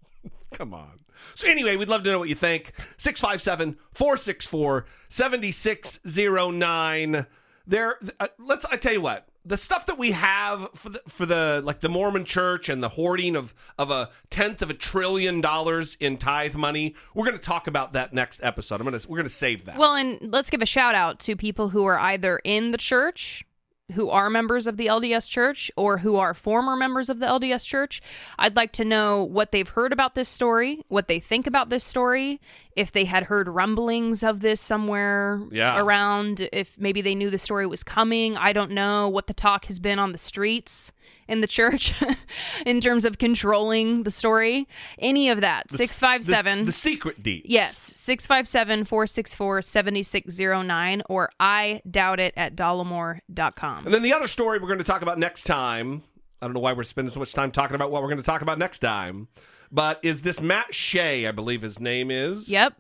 Come on. So, anyway, we'd love to know what you think. 657 464 7609. There, uh, let's, I tell you what, the stuff that we have for the, for the, like the Mormon church and the hoarding of, of a tenth of a trillion dollars in tithe money, we're going to talk about that next episode. I'm going to, we're going to save that.
Well, and let's give a shout out to people who are either in the church, who are members of the LDS church, or who are former members of the LDS church. I'd like to know what they've heard about this story, what they think about this story, if they had heard rumblings of this somewhere
Yeah.
around, if maybe they knew the story was coming. I don't know what the talk has been on the streets in the church in terms of controlling the story. Any of that.
The
657
The, the secret deeds.
Yes, 657 464 7609 or I doubt it at dollemore.com.
And then the other story we're going to talk about next time, I don't know why we're spending so much time talking about what we're going to talk about next time, but is this Matt Shea, I believe his name is.
Yep.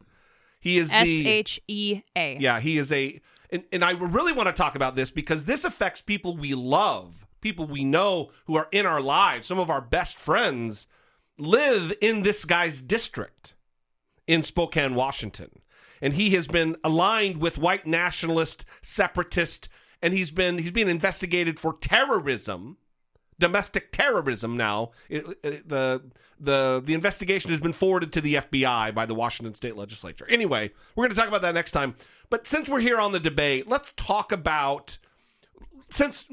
He is
S H E A.
the.
H E A.
Yeah, he is a. And, and I really want to talk about this because this affects people we love, people we know who are in our lives. Some of our best friends live in this guy's district in Spokane, Washington. And he has been aligned with white nationalist, separatist, and he's been he's being investigated for terrorism, domestic terrorism. Now, It- it- the the the investigation has been forwarded to the FBI by the Washington State Legislature. Anyway, we're going to talk about that next time. But since we're here on the debate, let's talk about since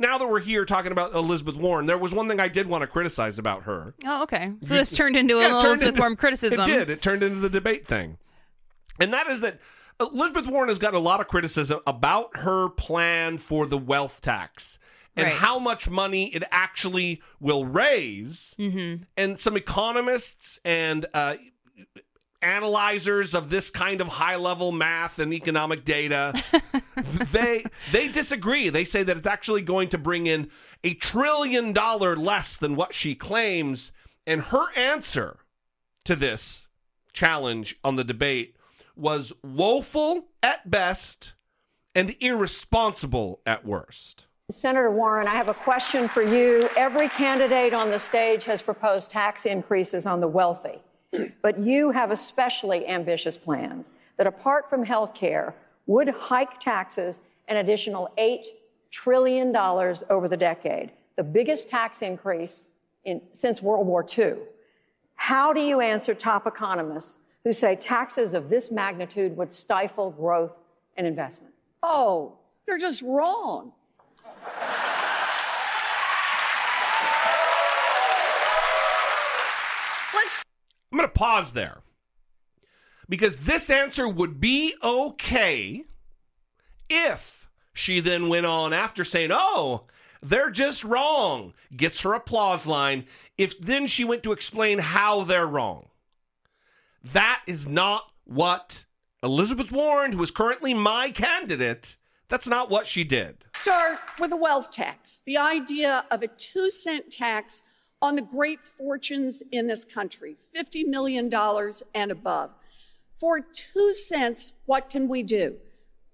now that we're here talking about Elizabeth Warren, there was one thing I did want to criticize about her.
Oh, okay. So this turned into a
Yeah,
little Elizabeth
into-
Warren criticism.
It did. It turned into the debate thing. And that is that Elizabeth Warren has got a lot of criticism about her plan for the wealth tax and
Right.
how much money it actually will raise.
Mm-hmm.
And some economists and uh, analyzers of this kind of high level math and economic data they they disagree. They say that it's actually going to bring in a trillion dollar less than what she claims. And her answer to this challenge on the debate was woeful at best and irresponsible at worst.
Senator Warren, I have a question for you. Every candidate on the stage has proposed tax increases on the wealthy, but you have especially ambitious plans that, apart from health care, would hike taxes an additional $8 trillion over the decade, the biggest tax increase in, since World War II. How do you answer top economists who say taxes of this magnitude would stifle growth and investment?
Oh, they're just wrong.
I'm going to pause there because this answer would be okay if she then went on after saying, Oh, they're just wrong, gets her applause line. If then she went to explain how they're wrong. That is not what Elizabeth Warren, who is currently my candidate, that's not what she did.
start with a wealth tax, the idea of a two cent tax on the great fortunes in this country, $50 million and above. For two cents, what can we do?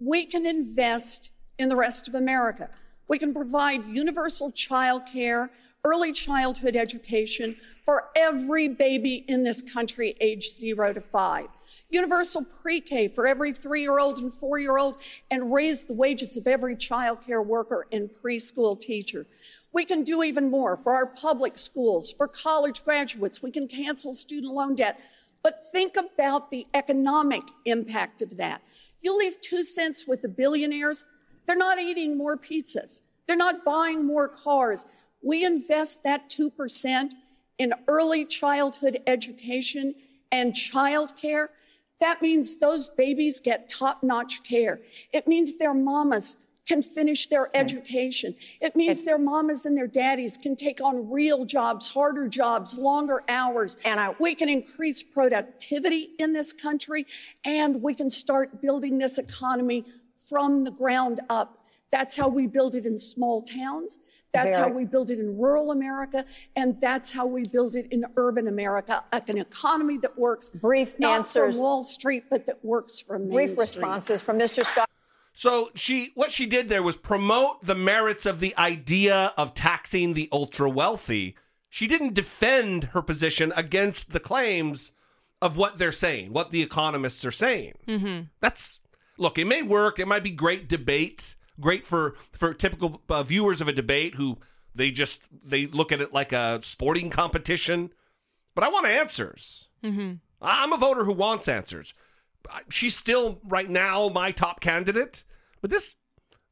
We can invest in the rest of America. We can provide universal child care, early childhood education for every baby in this country age zero to five. Universal pre K for every three year old and four year old, and raise the wages of every child care worker and preschool teacher. We can do even more for our public schools, for college graduates. We can cancel student loan debt. But think about the economic impact of that. You leave two cents with the billionaires, they're not eating more pizzas. They're not buying more cars. We invest that 2% in early childhood education and childcare. That means those babies get top notch care. It means their mamas can finish their education. It means their mamas and their daddies can take on real jobs, harder jobs, longer hours. And we can increase productivity in this country and we can start building this economy from the ground up. That's how we build it in small towns. That's how we build it in rural America. And that's how we build it in urban America. Like an economy that works
Brief
not
answers.
from Wall Street, but that works from Main
Brief
Street.
responses from Mr. Scott.
So she what she did there was promote the merits of the idea of taxing the ultra wealthy. She didn't defend her position against the claims of what they're saying, what the economists are saying.
Mm-hmm.
That's look, it may work, it might be great debate, great for for typical uh, viewers of a debate who they just they look at it like a sporting competition. But I want answers.
Mm-hmm.
I'm a voter who wants answers. She's still right now my top candidate, but this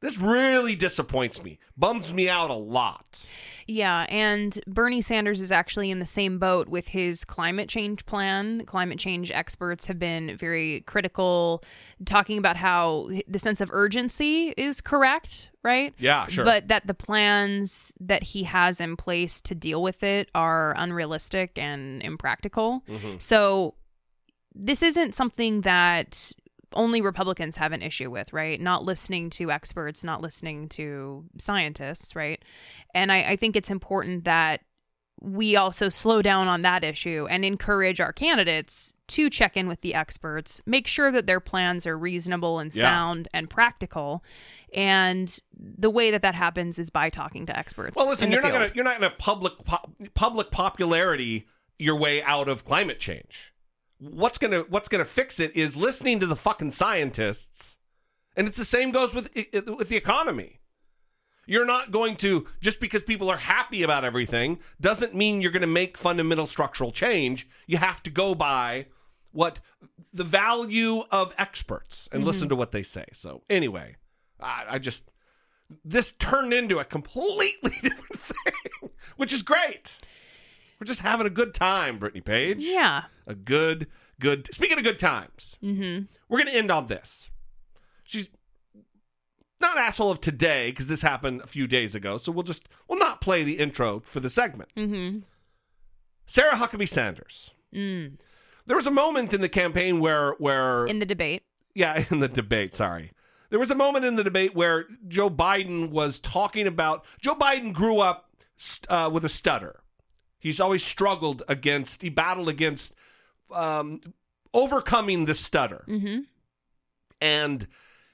this really disappoints me. Bums me out a lot.
Yeah, and Bernie Sanders is actually in the same boat with his climate change plan. Climate change experts have been very critical, talking about how the sense of urgency is correct, right?
Yeah, sure.
But that the plans that he has in place to deal with it are unrealistic and impractical.
Mhm.
So this isn't something that only Republicans have an issue with, right? Not listening to experts, not listening to scientists, right? And I, I think it's important that we also slow down on that issue and encourage our candidates to check in with the experts, make sure that their plans are reasonable and
Yeah.
sound and practical. And the way that that happens is by talking to experts.
Well, listen, you're not gonna you're not gonna public po- public popularity your way out of climate change. What's gonna what's gonna fix it is listening to the fucking scientists, and it's the same goes with with the economy. You're not going to just because people are happy about everything doesn't mean you're going to make fundamental structural change. You have to go by what the value of experts and
Mhm.
listen to what they say. So anyway, I, I just this turned into a completely different thing, which is great. We're just having a good time, Brittany Page.
Yeah.
A good, good. Speaking of good times,
Mm-hmm.
we're going to end on this. She's not asshole of today because this happened a few days ago, so we'll just we'll not play the intro for the segment.
Mm-hmm.
Sarah Huckabee Sanders.
Mm.
There was a moment in the campaign where where
In the debate.
yeah, in the debate, sorry. There was a moment in the debate where Joe Biden was talking about Joe Biden grew up uh, with a stutter. He's always struggled against, he battled against um, overcoming the stutter.
Mm-hmm.
And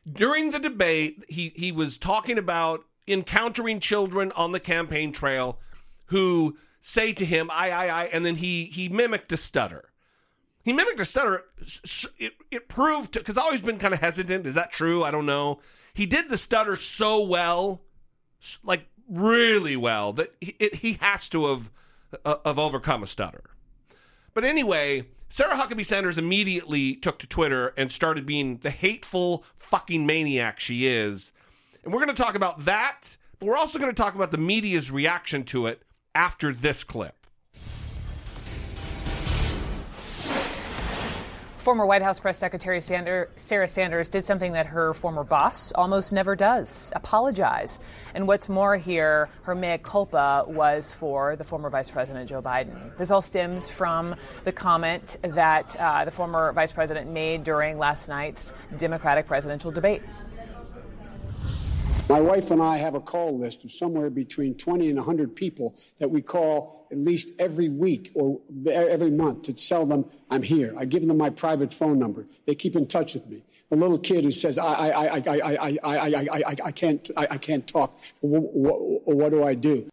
during the debate, he, he was talking about encountering children on the campaign trail who say to him, I, I, I, and then he, he mimicked a stutter. He mimicked a stutter. It, it proved, because I've always been kind of hesitant. Is that true? I don't know. He did the stutter so well, like really well, that he, it, he has to have, uh, have overcome a stutter. But anyway, Sarah Huckabee Sanders immediately took to Twitter and started being the hateful fucking maniac she is. And we're going to talk about that, but we're also going to talk about the media's reaction to it after this clip.
Former White House Press Secretary Sarah Sanders did something that her former boss almost never does apologize. And what's more here, her mea culpa was for the former Vice President Joe Biden. This all stems from the comment that uh, the former Vice President made during last night's Democratic presidential debate.
My wife and I have a call list of somewhere between 20 and 100 people that we call at least every week or every month to tell them I'm here. I give them my private phone number. They keep in touch with me. The little kid who says, I, I, I, I, I, I, I, I, I, can't, I, I can't talk. What, what do I do?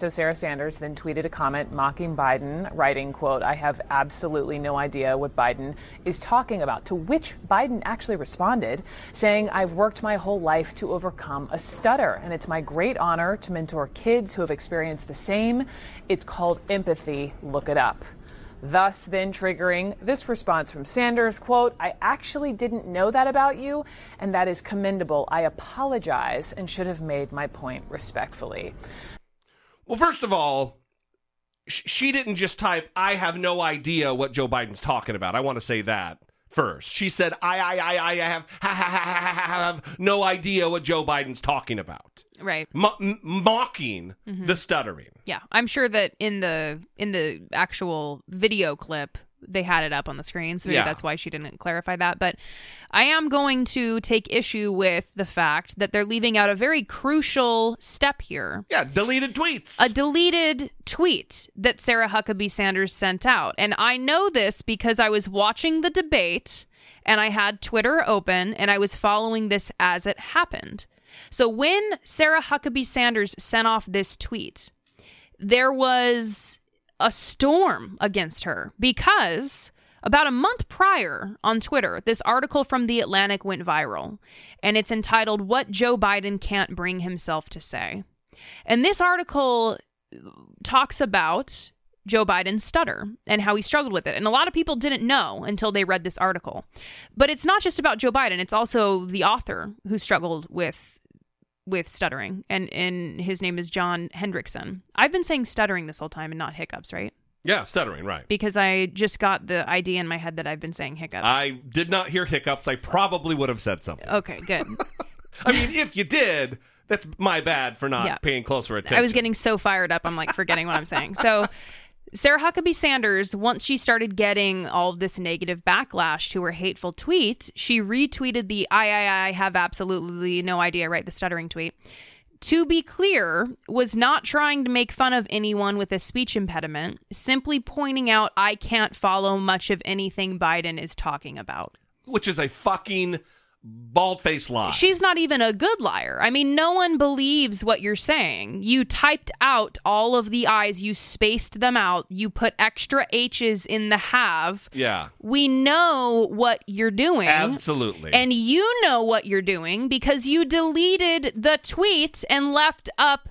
So Sarah Sanders then tweeted a comment mocking Biden, writing, quote, I have absolutely no idea what Biden is talking about, to which Biden actually responded, saying, I've worked my whole life to overcome a stutter, and it's my great honor to mentor kids who have experienced the same. It's called empathy. Look it up. Thus, then triggering this response from Sanders, quote, I actually didn't know that about you, and that is commendable. I apologize and should have made my point respectfully.
Well, first of all, sh- she didn't just type, I have no idea what Joe Biden's talking about. I want to say that first. She said, I, I, I, I have, ha, ha, ha, ha, ha, have no idea what Joe Biden's talking about.
Right.
Mo- m- mocking
Mhm.
the stuttering.
Yeah, I'm sure that in the in the actual video clip they had it up on the screen, so maybe
Yeah.
that's why she didn't clarify that. But I am going to take issue with the fact that they're leaving out a very crucial step here.
Yeah, deleted tweets.
A deleted tweet that Sarah Huckabee Sanders sent out. And I know this because I was watching the debate and I had Twitter open and I was following this as it happened. So when Sarah Huckabee Sanders sent off this tweet, there was a storm against her because about a month prior on Twitter, this article from The Atlantic went viral, and it's entitled What Joe Biden Can't Bring Himself to Say. And this article talks about Joe Biden's stutter and how he struggled with it. And a lot of people didn't know until they read this article. But it's not just about Joe Biden, it's also the author who struggled with with stuttering and and his name is John Hendrickson. I've been saying stuttering this whole time and not hiccups, right?
Yeah, stuttering, right.
Because I just got the idea in my head that I've been saying hiccups.
I did not hear hiccups. I probably would have said something.
okay, good.
I mean, if you did, that's my bad for not
Yeah.
paying closer attention.
I was getting so fired up, I'm like forgetting what I'm saying. So, Sarah Huckabee Sanders, once she started getting all this negative backlash to her hateful tweet, she retweeted the I, I, I have absolutely no idea, right? The stuttering tweet. To be clear, was not trying to make fun of anyone with a speech impediment, simply pointing out I can't follow much of anything Biden is talking about.
Which is a fucking bald faced lie.
She's not even a good liar. I mean, no one believes what you're saying. You typed out all of the I's, you spaced them out, you put extra H's in the have.
yeah,
We know what you're doing.
absolutely.
And you know what you're doing because you deleted the tweet and left up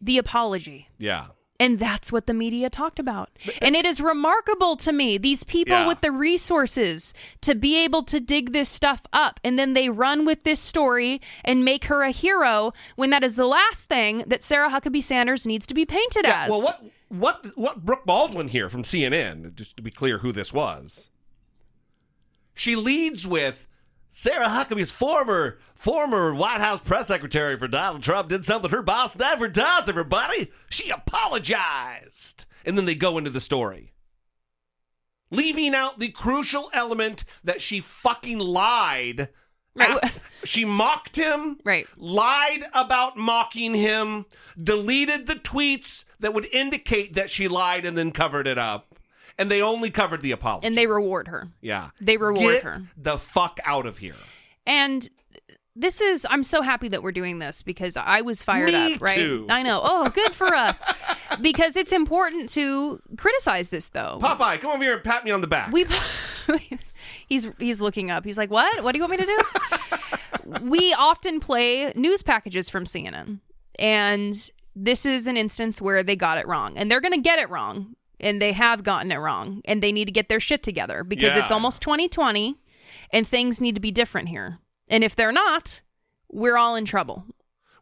the apology.
yeah.
And that's what the media talked about. Uh, and it is remarkable to me, these people
Yeah.
with the resources to be able to dig this stuff up. And then they run with this story and make her a hero when that is the last thing that Sarah Huckabee Sanders needs to be painted
Yeah,
as.
well, what what what Brooke Baldwin here from CNN, just to be clear who this was. She leads with Sarah Huckabee's former former White House press secretary for Donald Trump did something her boss never does, everybody. She apologized. And then they go into the story. Leaving out the crucial element that she fucking lied. Right. She mocked him.
Right.
Lied about mocking him. Deleted the tweets that would indicate that she lied and then covered it up. And they only covered the apology.
And they reward her.
Yeah.
They reward
Get
her.
the fuck out of here.
And this is I'm so happy that we're doing this because I was fired
Me
up, right?
too.
I know. Oh, good for us. because it's important to criticize this though.
Popeye, come over here and pat me on the back.
We He's he's looking up. He's like, "What? What do you want me to do?" we often play news packages from CNN. And this is an instance where they got it wrong. And they're going to get it wrong. And they have gotten it wrong. And they need to get their shit together because it's almost 2020 and things need to be different here. And if they're not, we're all in trouble.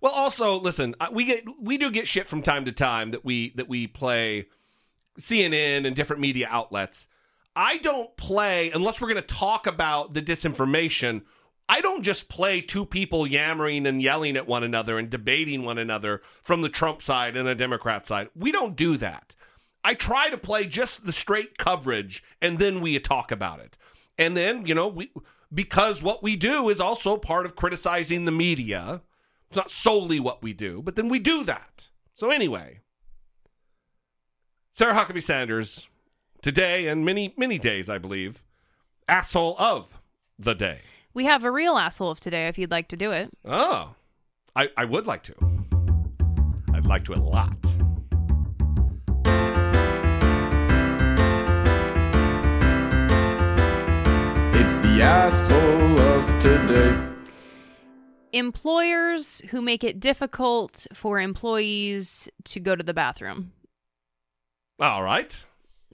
Well, also, listen, we get we do get shit from time to time that we that we play CNN and different media outlets. I don't play unless we're going to talk about the disinformation. I don't just play two people yammering and yelling at one another and debating one another from the Trump side and the Democrat side. We don't do that. I try to play just the straight coverage and then we talk about it. And then, you know, we because what we do is also part of criticizing the media. It's not solely what we do, but then we do that. So anyway, Sarah Huckabee Sanders, today and many, many days, I believe, asshole of the day.
We have a real asshole of today if you'd like to do it.
Oh, I, I would like to. I'd like to a lot.
It's the asshole of today.
Employers who make it difficult for employees to go to the bathroom.
All right.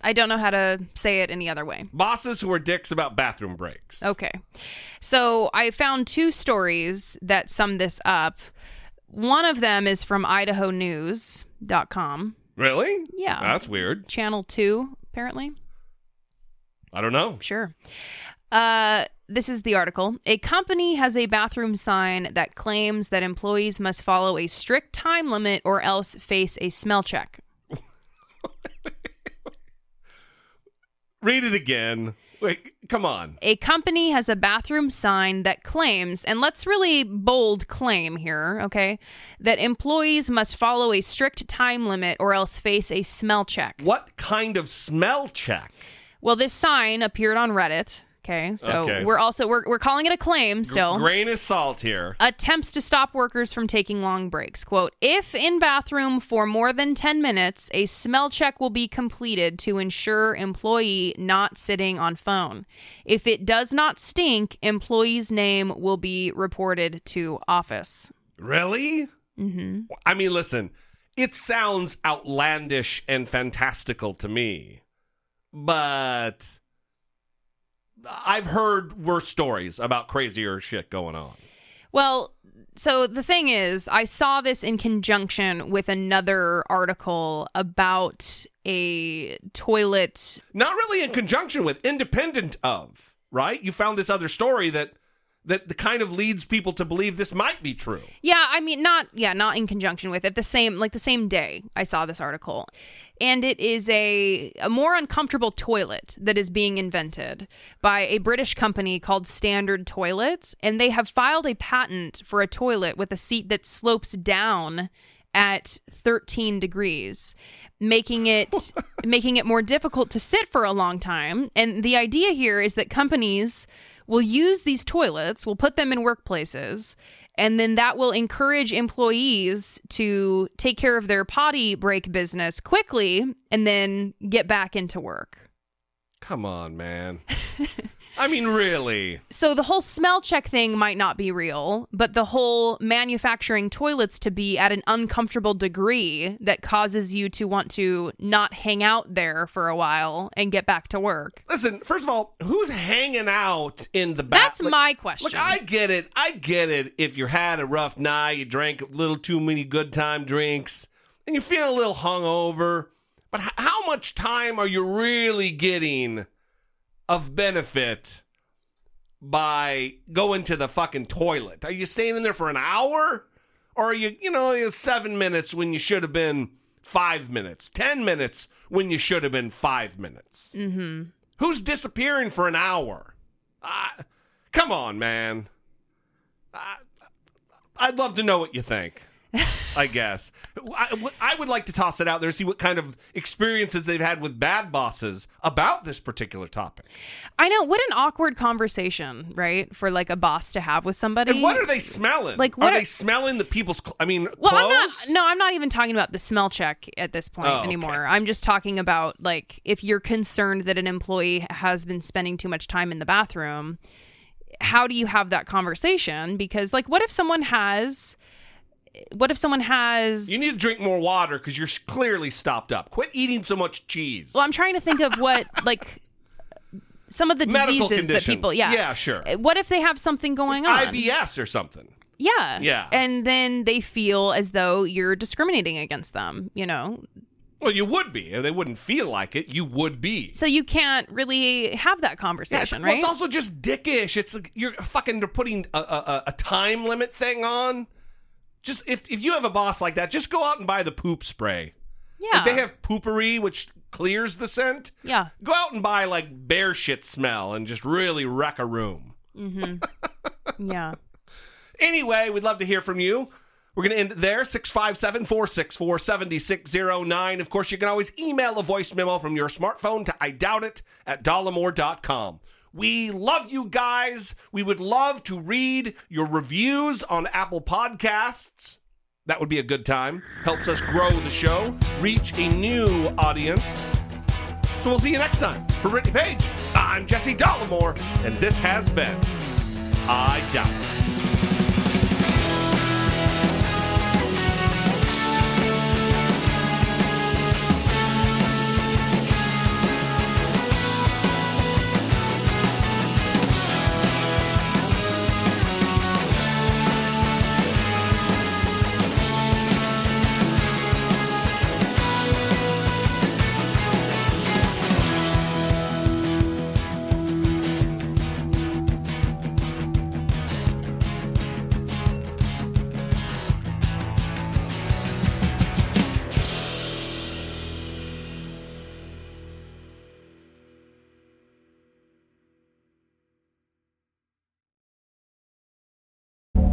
I don't know how to say it any other way.
Bosses who are dicks about bathroom breaks.
Okay. So I found two stories that sum this up. One of them is from idahonews.com.
Really?
Yeah.
That's weird.
Channel 2, apparently.
I don't know.
Sure. Uh, this is the article. A company has a bathroom sign that claims that employees must follow a strict time limit or else face a smell check.
Read it again. Wait, come on.
A company has a bathroom sign that claims, and let's really bold claim here, okay, that employees must follow a strict time limit or else face a smell check.
What kind of smell check?
Well, this sign appeared on Reddit. Okay, so
Okay.
we're also we're we're calling it a claim still.
Grain of salt here.
attempts to stop workers from taking long breaks. Quote, if in bathroom for more than 10 minutes, a smell check will be completed to ensure employee not sitting on phone. If it does not stink, employee's name will be reported to office.
Really?
Mm-hmm.
I mean, listen, it sounds outlandish and fantastical to me, but I've heard worse stories about crazier shit going on.
Well, so the thing is, I saw this in conjunction with another article about a toilet
Not really in conjunction with, independent of, right? You found this other story that that the kind of leads people to believe this might be true.
Yeah, I mean not yeah, not in conjunction with it. The same like the same day I saw this article. And it is a a more uncomfortable toilet that is being invented by a British company called Standard Toilets and they have filed a patent for a toilet with a seat that slopes down at 13 degrees making it making it more difficult to sit for a long time and the idea here is that companies will use these toilets we'll put them in workplaces and then that will encourage employees to take care of their potty break business quickly and then get back into work
Come on, man. I mean, really.
so the whole smell check thing might not be real, but the whole manufacturing toilets to be at an uncomfortable degree that causes you to want to not hang out there for a while and get back to work.
Listen, first of all, who's hanging out in the bath?
That's my question.
Look, I get it. I get it. If you had a rough night, you drank a little too many good time drinks, and you're feeling a little hungover. But h- how much time are you really getting of benefit by going to the fucking toilet? Are you staying in there for an hour? Or are you, you know, seven minutes when you should have been five minutes, 10 minutes when you should have been five minutes?
Mm-hmm.
Who's disappearing for an hour? Uh, come on, man. I, I'd love to know what you think. I guess. I, I would like to toss it out there, and see what kind of experiences they've had with bad bosses about this particular topic.
I know what an awkward conversation, right? For like a boss to have with somebody.
And what are they smelling?
Like,
are
what
they
are-
smelling the people's? Cl- I mean,
Well,
clothes.
I'm not. No, I'm not even talking about the smell check at this point
Oh, okay.
anymore. I'm just talking about like if you're concerned that an employee has been spending too much time in the bathroom, how do you have that conversation? Because like, what if someone has? What if someone has?
You need to drink more water because you're clearly stopped up. Quit eating so much cheese.
Well, I'm trying to think of what like some of the
Medical
diseases that people. Yeah.
Yeah, sure.
Uh, what if they have something going on?
IBS or something.
Yeah.
Yeah.
And then they feel as though you're discriminating against them, you know?
Well, you would be. They wouldn't feel like it. You would be.
So you can't really have that
Yeah, it's,
conversation,
well,
right?
it's also just dickish. It's like you're fucking putting a, a, a- a time limit thing on. Just if if you have a boss like that, just go out and buy the poop spray.
Yeah.
If they have Poo-Pourri, which clears the scent,
yeah.
go out and buy like bear shit smell and just really wreck a room.
Mm-hmm. yeah.
Anyway, we'd love to hear from you. We're going to end there 657 464 7609. Of course, you can always email a voice memo from your smartphone to I doubt it at dollemore.com. We love you guys. We would love to read your reviews on Apple Podcasts. That would be a good time. Helps us grow the show, reach a new audience. So we'll see you next time. For Brittany Page, I'm Jesse Dollemore, and this has been I Doubt.